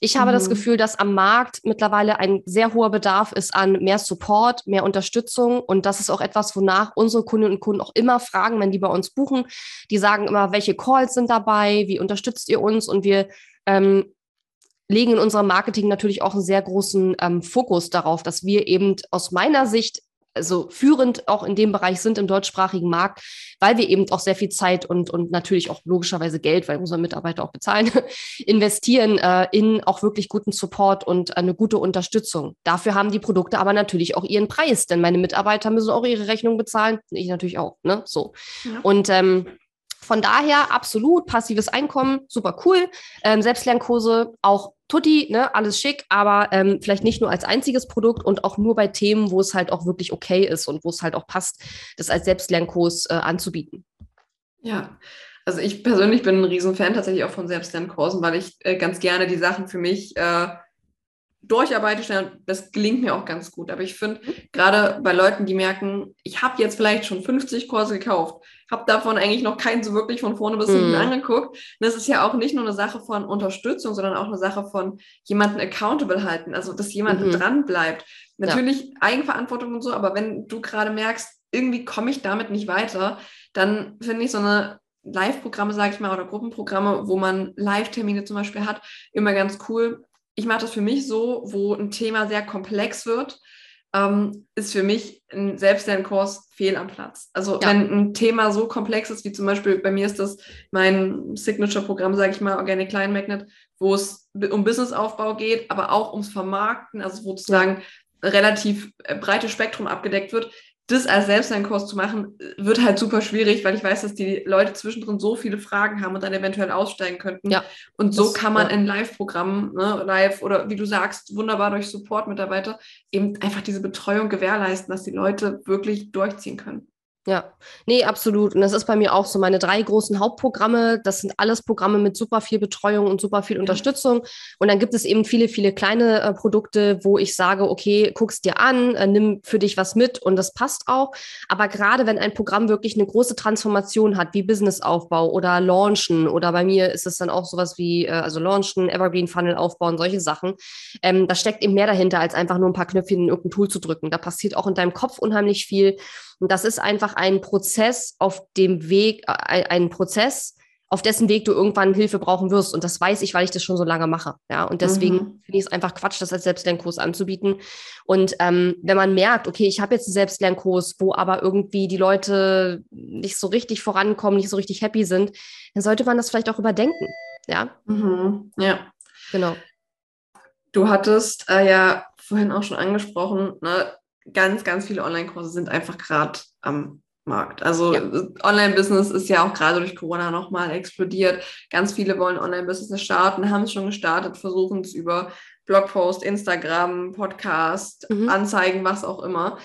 [SPEAKER 2] Ich habe mhm. das Gefühl, dass am Markt mittlerweile ein sehr hoher Bedarf ist an mehr Support, mehr Unterstützung. Und das ist auch etwas, wonach unsere Kundinnen und Kunden auch immer fragen, wenn die bei uns buchen. Die sagen immer, welche Calls sind dabei, wie unterstützt ihr uns? Und wir ähm, legen in unserem Marketing natürlich auch einen sehr großen ähm, Fokus darauf, dass wir eben aus meiner Sicht also führend auch in dem Bereich sind im deutschsprachigen Markt, weil wir eben auch sehr viel Zeit und, und natürlich auch logischerweise Geld, weil unsere Mitarbeiter auch bezahlen, [LAUGHS] investieren äh, in auch wirklich guten Support und eine gute Unterstützung. Dafür haben die Produkte aber natürlich auch ihren Preis, denn meine Mitarbeiter müssen auch ihre Rechnung bezahlen, ich natürlich auch, ne? So. Ja. Und ähm, von daher absolut passives Einkommen, super cool. Ähm, Selbstlernkurse auch tutti, ne, alles schick, aber ähm, vielleicht nicht nur als einziges Produkt und auch nur bei Themen, wo es halt auch wirklich okay ist und wo es halt auch passt, das als Selbstlernkurs äh, anzubieten.
[SPEAKER 1] Ja, also ich persönlich bin ein Riesenfan tatsächlich auch von Selbstlernkursen, weil ich äh, ganz gerne die Sachen für mich äh, durcharbeite schnell. Das gelingt mir auch ganz gut. Aber ich finde, mhm. gerade bei Leuten, die merken, ich habe jetzt vielleicht schon 50 Kurse gekauft, habe davon eigentlich noch keinen so wirklich von vorne bis hinten mhm. angeguckt. Und das ist ja auch nicht nur eine Sache von Unterstützung, sondern auch eine Sache von jemanden accountable halten, also dass jemand mhm. dran bleibt. Natürlich ja. Eigenverantwortung und so, aber wenn du gerade merkst, irgendwie komme ich damit nicht weiter, dann finde ich so eine Live-Programme, sage ich mal, oder Gruppenprogramme, wo man Live-Termine zum Beispiel hat, immer ganz cool ich mache das für mich so, wo ein Thema sehr komplex wird, ähm, ist für mich ein Selbstlernkurs fehl am Platz. Also ja. wenn ein Thema so komplex ist, wie zum Beispiel bei mir ist das mein Signature-Programm, sage ich mal, Organic Client Magnet, wo es um Businessaufbau geht, aber auch ums Vermarkten, also sozusagen ja. relativ äh, breites Spektrum abgedeckt wird, das als Selbstlernkurs zu machen, wird halt super schwierig, weil ich weiß, dass die Leute zwischendrin so viele Fragen haben und dann eventuell aussteigen könnten. Ja, und so kann man ja. in Live-Programmen, ne, live oder wie du sagst, wunderbar durch Support-Mitarbeiter eben einfach diese Betreuung gewährleisten, dass die Leute wirklich durchziehen können.
[SPEAKER 2] Ja, nee, absolut. Und das ist bei mir auch so. Meine drei großen Hauptprogramme, das sind alles Programme mit super viel Betreuung und super viel Unterstützung. Und dann gibt es eben viele, viele kleine äh, Produkte, wo ich sage, okay, guck's dir an, äh, nimm für dich was mit und das passt auch. Aber gerade wenn ein Programm wirklich eine große Transformation hat, wie Businessaufbau oder Launchen, oder bei mir ist es dann auch sowas wie, äh, also Launchen, Evergreen Funnel aufbauen, solche Sachen, ähm, da steckt eben mehr dahinter, als einfach nur ein paar Knöpfchen in irgendein Tool zu drücken. Da passiert auch in deinem Kopf unheimlich viel. Und das ist einfach ein Prozess auf dem Weg, äh, ein Prozess, auf dessen Weg du irgendwann Hilfe brauchen wirst. Und das weiß ich, weil ich das schon so lange mache. Ja, und deswegen mhm. finde ich es einfach Quatsch, das als Selbstlernkurs anzubieten. Und ähm, wenn man merkt, okay, ich habe jetzt einen Selbstlernkurs, wo aber irgendwie die Leute nicht so richtig vorankommen, nicht so richtig happy sind, dann sollte man das vielleicht auch überdenken. Ja.
[SPEAKER 1] Mhm. Ja. Genau. Du hattest äh, ja vorhin auch schon angesprochen, ne, ganz, ganz viele Online-Kurse sind einfach gerade am Markt. Also ja. Online-Business ist ja auch gerade durch Corona nochmal explodiert. Ganz viele wollen Online-Business starten, haben es schon gestartet, versuchen es über Blogpost, Instagram, Podcast, mhm. Anzeigen, was auch immer.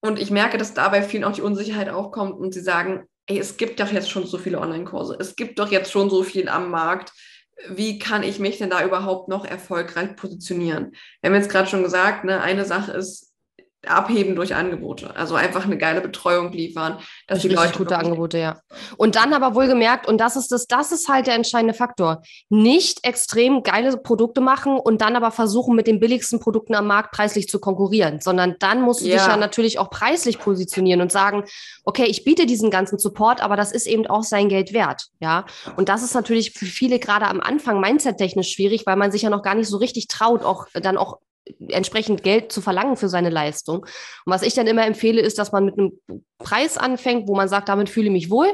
[SPEAKER 1] Und ich merke, dass dabei vielen auch die Unsicherheit aufkommt und sie sagen, ey, es gibt doch jetzt schon so viele Online-Kurse, es gibt doch jetzt schon so viel am Markt. Wie kann ich mich denn da überhaupt noch erfolgreich positionieren? Wir haben jetzt gerade schon gesagt, ne, eine Sache ist, abheben durch Angebote. Also einfach eine geile Betreuung liefern,
[SPEAKER 2] dass die Leute gute Angebote, ja. Und dann aber wohlgemerkt, und das ist das, das ist halt der entscheidende Faktor, nicht extrem geile Produkte machen und dann aber versuchen, mit den billigsten Produkten am Markt preislich zu konkurrieren, sondern dann musst du ja. dich ja natürlich auch preislich positionieren und sagen, okay, ich biete diesen ganzen Support, aber das ist eben auch sein Geld wert, ja. Und das ist natürlich für viele gerade am Anfang mindset-technisch schwierig, weil man sich ja noch gar nicht so richtig traut, auch dann auch entsprechend Geld zu verlangen für seine Leistung. Und was ich dann immer empfehle, ist, dass man mit einem Preis anfängt, wo man sagt, damit fühle ich mich wohl.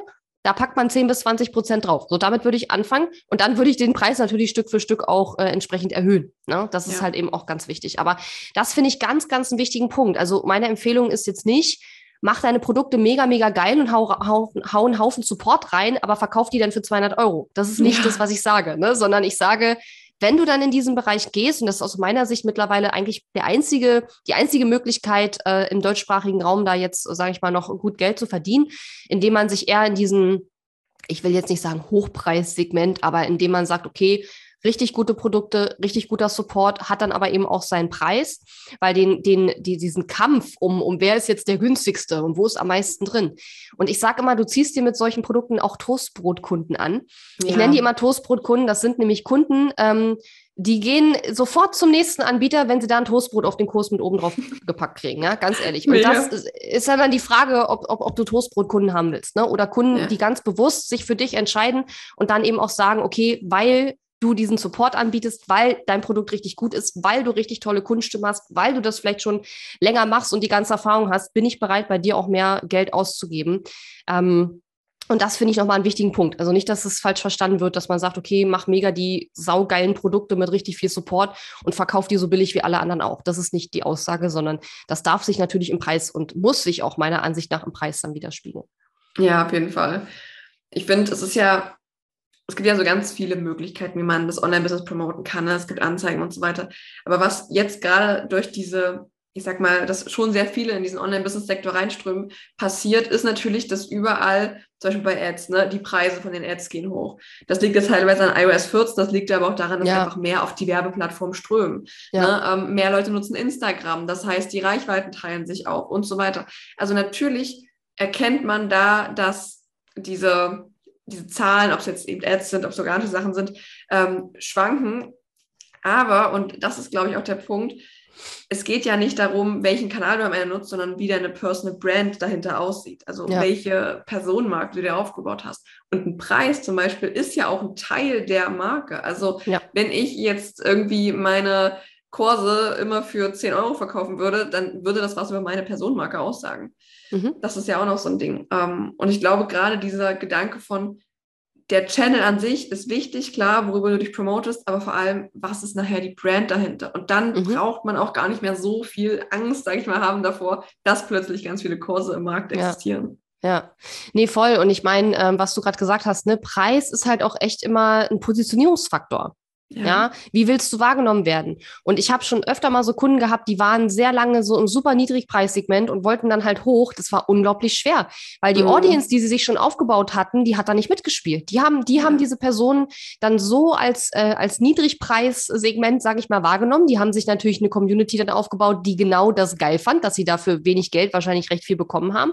[SPEAKER 2] Da packt man 10 bis 20 Prozent drauf. So, damit würde ich anfangen. Und dann würde ich den Preis natürlich Stück für Stück auch äh, entsprechend erhöhen. Ne? Das ist ja. halt eben auch ganz wichtig. Aber das finde ich ganz, ganz einen wichtigen Punkt. Also meine Empfehlung ist jetzt nicht, mach deine Produkte mega, mega geil und hau, hau, hau einen Haufen Support rein, aber verkauf die dann für 200 Euro. Das ist nicht ja. das, was ich sage, ne? sondern ich sage, wenn du dann in diesen Bereich gehst, und das ist aus meiner Sicht mittlerweile eigentlich der einzige, die einzige Möglichkeit äh, im deutschsprachigen Raum, da jetzt, sage ich mal, noch gut Geld zu verdienen, indem man sich eher in diesen, ich will jetzt nicht sagen Hochpreissegment, aber indem man sagt, okay, richtig gute Produkte, richtig guter Support, hat dann aber eben auch seinen Preis, weil den, den, die, diesen Kampf um, um wer ist jetzt der günstigste und wo ist am meisten drin. Und ich sage immer, du ziehst dir mit solchen Produkten auch Toastbrotkunden an. Ja. Ich nenne die immer Toastbrotkunden, das sind nämlich Kunden, ähm, die gehen sofort zum nächsten Anbieter, wenn sie da ein Toastbrot auf den Kurs mit oben drauf [LAUGHS] gepackt kriegen, ja, ganz ehrlich. Und ja. das ist dann die Frage, ob, ob, ob du Toastbrotkunden haben willst, ne? Oder Kunden, ja. die ganz bewusst sich für dich entscheiden und dann eben auch sagen, okay, weil du diesen Support anbietest, weil dein Produkt richtig gut ist, weil du richtig tolle Kunststimme hast, weil du das vielleicht schon länger machst und die ganze Erfahrung hast, bin ich bereit, bei dir auch mehr Geld auszugeben. Ähm, und das finde ich nochmal einen wichtigen Punkt. Also nicht, dass es falsch verstanden wird, dass man sagt, okay, mach mega die saugeilen Produkte mit richtig viel Support und verkauf die so billig wie alle anderen auch. Das ist nicht die Aussage, sondern das darf sich natürlich im Preis und muss sich auch meiner Ansicht nach im Preis dann widerspiegeln.
[SPEAKER 1] Ja, auf jeden Fall. Ich finde, es ist ja es gibt ja so ganz viele Möglichkeiten, wie man das Online-Business promoten kann. Ne? Es gibt Anzeigen und so weiter. Aber was jetzt gerade durch diese, ich sag mal, dass schon sehr viele in diesen Online-Business-Sektor reinströmen, passiert, ist natürlich, dass überall, zum Beispiel bei Ads, ne, die Preise von den Ads gehen hoch. Das liegt jetzt teilweise an iOS 14, das liegt aber auch daran, dass ja. einfach mehr auf die Werbeplattform strömen. Ja. Ne? Ähm, mehr Leute nutzen Instagram, das heißt, die Reichweiten teilen sich auch und so weiter. Also natürlich erkennt man da, dass diese diese Zahlen, ob es jetzt eben Ads sind, ob es organische Sachen sind, ähm, schwanken. Aber, und das ist, glaube ich, auch der Punkt, es geht ja nicht darum, welchen Kanal du am Ende nutzt, sondern wie deine Personal Brand dahinter aussieht. Also ja. welche Personenmarke du dir aufgebaut hast. Und ein Preis zum Beispiel ist ja auch ein Teil der Marke. Also ja. wenn ich jetzt irgendwie meine Kurse immer für 10 Euro verkaufen würde, dann würde das was über meine Personenmarke aussagen. Mhm. Das ist ja auch noch so ein Ding. Ähm, und ich glaube, gerade dieser Gedanke von, der Channel an sich ist wichtig, klar, worüber du dich promotest, aber vor allem, was ist nachher die Brand dahinter? Und dann mhm. braucht man auch gar nicht mehr so viel Angst, sage ich mal, haben davor, dass plötzlich ganz viele Kurse im Markt existieren.
[SPEAKER 2] Ja. ja. nee, voll. Und ich meine, ähm, was du gerade gesagt hast, ne, Preis ist halt auch echt immer ein Positionierungsfaktor. Ja. ja. wie willst du wahrgenommen werden? Und ich habe schon öfter mal so Kunden gehabt, die waren sehr lange so im super Niedrigpreissegment und wollten dann halt hoch. Das war unglaublich schwer, weil die mhm. Audience, die sie sich schon aufgebaut hatten, die hat da nicht mitgespielt. Die haben, die ja. haben diese Personen dann so als äh, als Niedrigpreissegment, sage ich mal, wahrgenommen. Die haben sich natürlich eine Community dann aufgebaut, die genau das geil fand, dass sie dafür wenig Geld wahrscheinlich recht viel bekommen haben.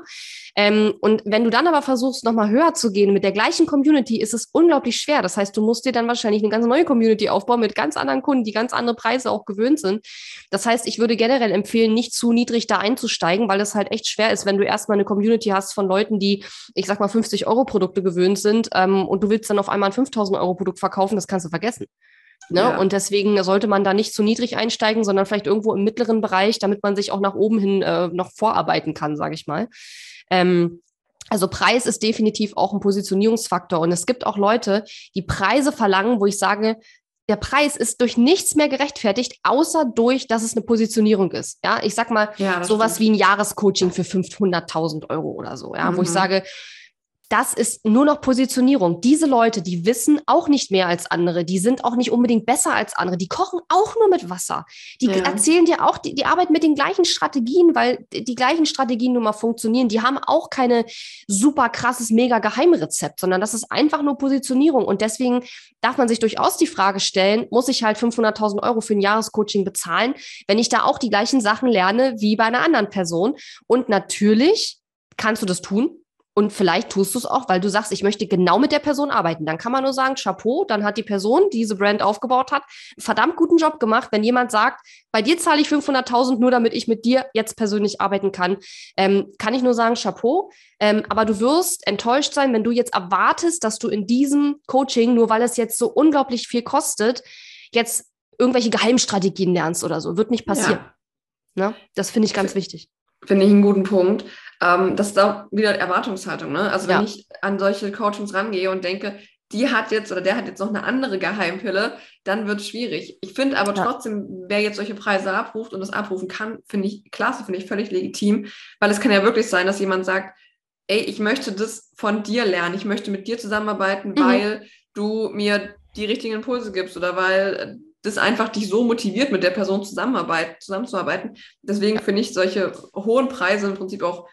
[SPEAKER 2] Ähm, und wenn du dann aber versuchst, nochmal höher zu gehen mit der gleichen Community, ist es unglaublich schwer. Das heißt, du musst dir dann wahrscheinlich eine ganz neue Community aufbauen mit ganz anderen Kunden, die ganz andere Preise auch gewöhnt sind. Das heißt, ich würde generell empfehlen, nicht zu niedrig da einzusteigen, weil es halt echt schwer ist, wenn du erstmal eine Community hast von Leuten, die, ich sag mal, 50 Euro Produkte gewöhnt sind ähm, und du willst dann auf einmal ein 5000 Euro Produkt verkaufen, das kannst du vergessen. Ne? Ja. Und deswegen sollte man da nicht zu niedrig einsteigen, sondern vielleicht irgendwo im mittleren Bereich, damit man sich auch nach oben hin äh, noch vorarbeiten kann, sage ich mal. Ähm, also Preis ist definitiv auch ein Positionierungsfaktor. Und es gibt auch Leute, die Preise verlangen, wo ich sage, der Preis ist durch nichts mehr gerechtfertigt, außer durch, dass es eine Positionierung ist. Ja, ich sag mal, ja, sowas stimmt. wie ein Jahrescoaching für 500.000 Euro oder so, ja, mhm. wo ich mhm. sage, das ist nur noch Positionierung. Diese Leute, die wissen auch nicht mehr als andere, die sind auch nicht unbedingt besser als andere, die kochen auch nur mit Wasser. Die ja. erzählen dir auch, die, die, arbeiten mit den gleichen Strategien, weil die gleichen Strategien nun mal funktionieren. Die haben auch keine super krasses, mega Geheimrezept, sondern das ist einfach nur Positionierung. Und deswegen darf man sich durchaus die Frage stellen, muss ich halt 500.000 Euro für ein Jahrescoaching bezahlen, wenn ich da auch die gleichen Sachen lerne wie bei einer anderen Person? Und natürlich kannst du das tun, und vielleicht tust du es auch, weil du sagst, ich möchte genau mit der Person arbeiten. Dann kann man nur sagen, Chapeau, dann hat die Person, die diese Brand aufgebaut hat, einen verdammt guten Job gemacht. Wenn jemand sagt, bei dir zahle ich 500.000 nur, damit ich mit dir jetzt persönlich arbeiten kann, ähm, kann ich nur sagen, Chapeau. Ähm, aber du wirst enttäuscht sein, wenn du jetzt erwartest, dass du in diesem Coaching, nur weil es jetzt so unglaublich viel kostet, jetzt irgendwelche Geheimstrategien lernst oder so. Wird nicht passieren. Ja. Ne? Das finde ich ganz wichtig.
[SPEAKER 1] Finde ich einen guten Punkt. Ähm, das ist auch wieder Erwartungshaltung. Ne? Also wenn ja. ich an solche Coachings rangehe und denke, die hat jetzt oder der hat jetzt noch eine andere Geheimpille, dann wird es schwierig. Ich finde aber ja. trotzdem, wer jetzt solche Preise abruft und das abrufen kann, finde ich klasse, finde ich völlig legitim, weil es kann ja wirklich sein, dass jemand sagt, ey, ich möchte das von dir lernen, ich möchte mit dir zusammenarbeiten, mhm. weil du mir die richtigen Impulse gibst oder weil das einfach dich so motiviert, mit der Person zusammenzuarbeiten. Deswegen finde ich solche hohen Preise im Prinzip auch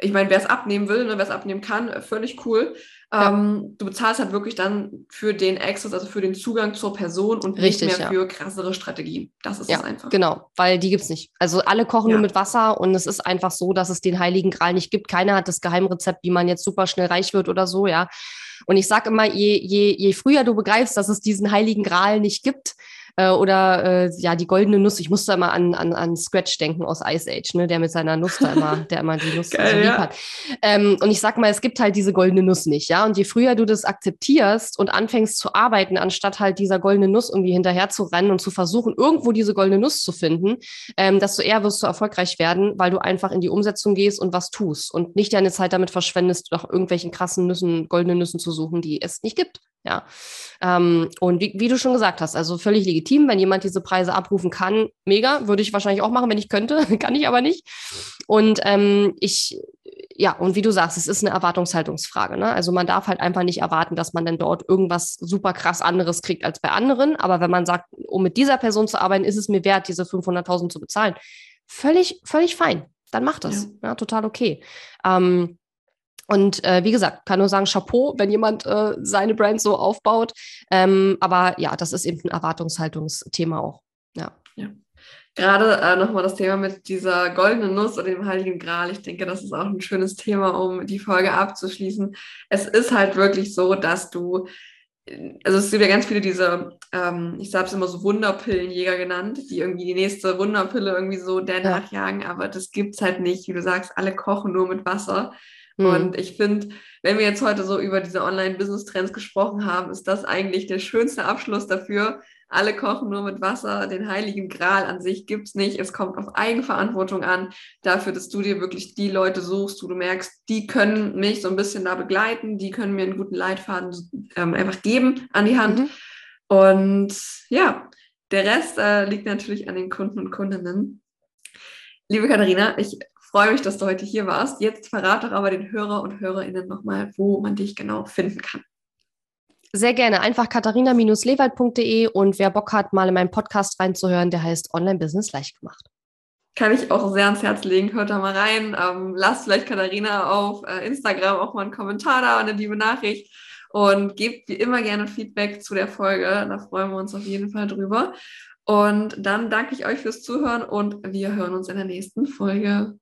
[SPEAKER 1] ich meine, wer es abnehmen will, ne, wer es abnehmen kann, äh, völlig cool. Ja. Ähm, du bezahlst halt wirklich dann für den Access, also für den Zugang zur Person und Richtig, nicht mehr ja. für krassere Strategien. Das ist
[SPEAKER 2] ja,
[SPEAKER 1] es einfach.
[SPEAKER 2] Genau, weil die gibt es nicht. Also alle kochen nur mit Wasser und es ist einfach so, dass es den Heiligen Gral nicht gibt. Keiner hat das Geheimrezept, wie man jetzt super schnell reich wird oder so, ja. Und ich sage immer, je, je, je früher du begreifst, dass es diesen Heiligen Gral nicht gibt, äh, oder äh, ja, die goldene Nuss. Ich musste immer an, an, an Scratch denken aus Ice Age, ne? der mit seiner Nuss da immer, [LAUGHS] der immer die Nuss Geil, so lieb ja. hat. Ähm, und ich sag mal, es gibt halt diese goldene Nuss nicht, ja. Und je früher du das akzeptierst und anfängst zu arbeiten, anstatt halt dieser goldenen Nuss irgendwie hinterher zu rennen und zu versuchen, irgendwo diese goldene Nuss zu finden, ähm, desto eher wirst du erfolgreich werden, weil du einfach in die Umsetzung gehst und was tust und nicht deine Zeit damit verschwendest, nach irgendwelchen krassen Nüssen, goldenen Nüssen zu suchen, die es nicht gibt. Ja. Ähm, und wie, wie, du schon gesagt hast, also völlig legitim, wenn jemand diese Preise abrufen kann, mega, würde ich wahrscheinlich auch machen, wenn ich könnte, [LAUGHS] kann ich aber nicht. Und ähm, ich, ja, und wie du sagst, es ist eine Erwartungshaltungsfrage. Ne? Also man darf halt einfach nicht erwarten, dass man dann dort irgendwas super krass anderes kriegt als bei anderen. Aber wenn man sagt, um mit dieser Person zu arbeiten, ist es mir wert, diese 500.000 zu bezahlen, völlig, völlig fein. Dann macht das. Ja. ja total okay. Ähm, und äh, wie gesagt, kann nur sagen, Chapeau, wenn jemand äh, seine Brand so aufbaut. Ähm, aber ja, das ist eben ein Erwartungshaltungsthema auch. Ja.
[SPEAKER 1] ja. Gerade äh, nochmal das Thema mit dieser goldenen Nuss oder dem Heiligen Gral. Ich denke, das ist auch ein schönes Thema, um die Folge abzuschließen. Es ist halt wirklich so, dass du also es gibt ja ganz viele diese, ähm, ich sage es immer so Wunderpillenjäger genannt, die irgendwie die nächste Wunderpille irgendwie so der ja. nachjagen, aber das gibt es halt nicht. Wie du sagst, alle kochen nur mit Wasser. Mhm. Und ich finde, wenn wir jetzt heute so über diese Online-Business-Trends gesprochen haben, ist das eigentlich der schönste Abschluss dafür. Alle kochen nur mit Wasser, den heiligen Gral an sich gibt es nicht. Es kommt auf Eigenverantwortung an, dafür, dass du dir wirklich die Leute suchst, wo du merkst, die können mich so ein bisschen da begleiten, die können mir einen guten Leitfaden ähm, einfach geben an die Hand. Mhm. Und ja, der Rest äh, liegt natürlich an den Kunden und Kundinnen. Liebe Katharina, ich freue mich, dass du heute hier warst. Jetzt verrate doch aber den Hörer und Hörerinnen nochmal, wo man dich genau finden kann.
[SPEAKER 2] Sehr gerne. Einfach katharina-lewald.de und wer Bock hat, mal in meinen Podcast reinzuhören, der heißt Online Business leicht gemacht.
[SPEAKER 1] Kann ich auch sehr ans Herz legen. Hört da mal rein. Ähm, lasst vielleicht Katharina auf äh, Instagram auch mal einen Kommentar da und eine liebe Nachricht und gebt wie immer gerne Feedback zu der Folge. Da freuen wir uns auf jeden Fall drüber. Und dann danke ich euch fürs Zuhören und wir hören uns in der nächsten Folge.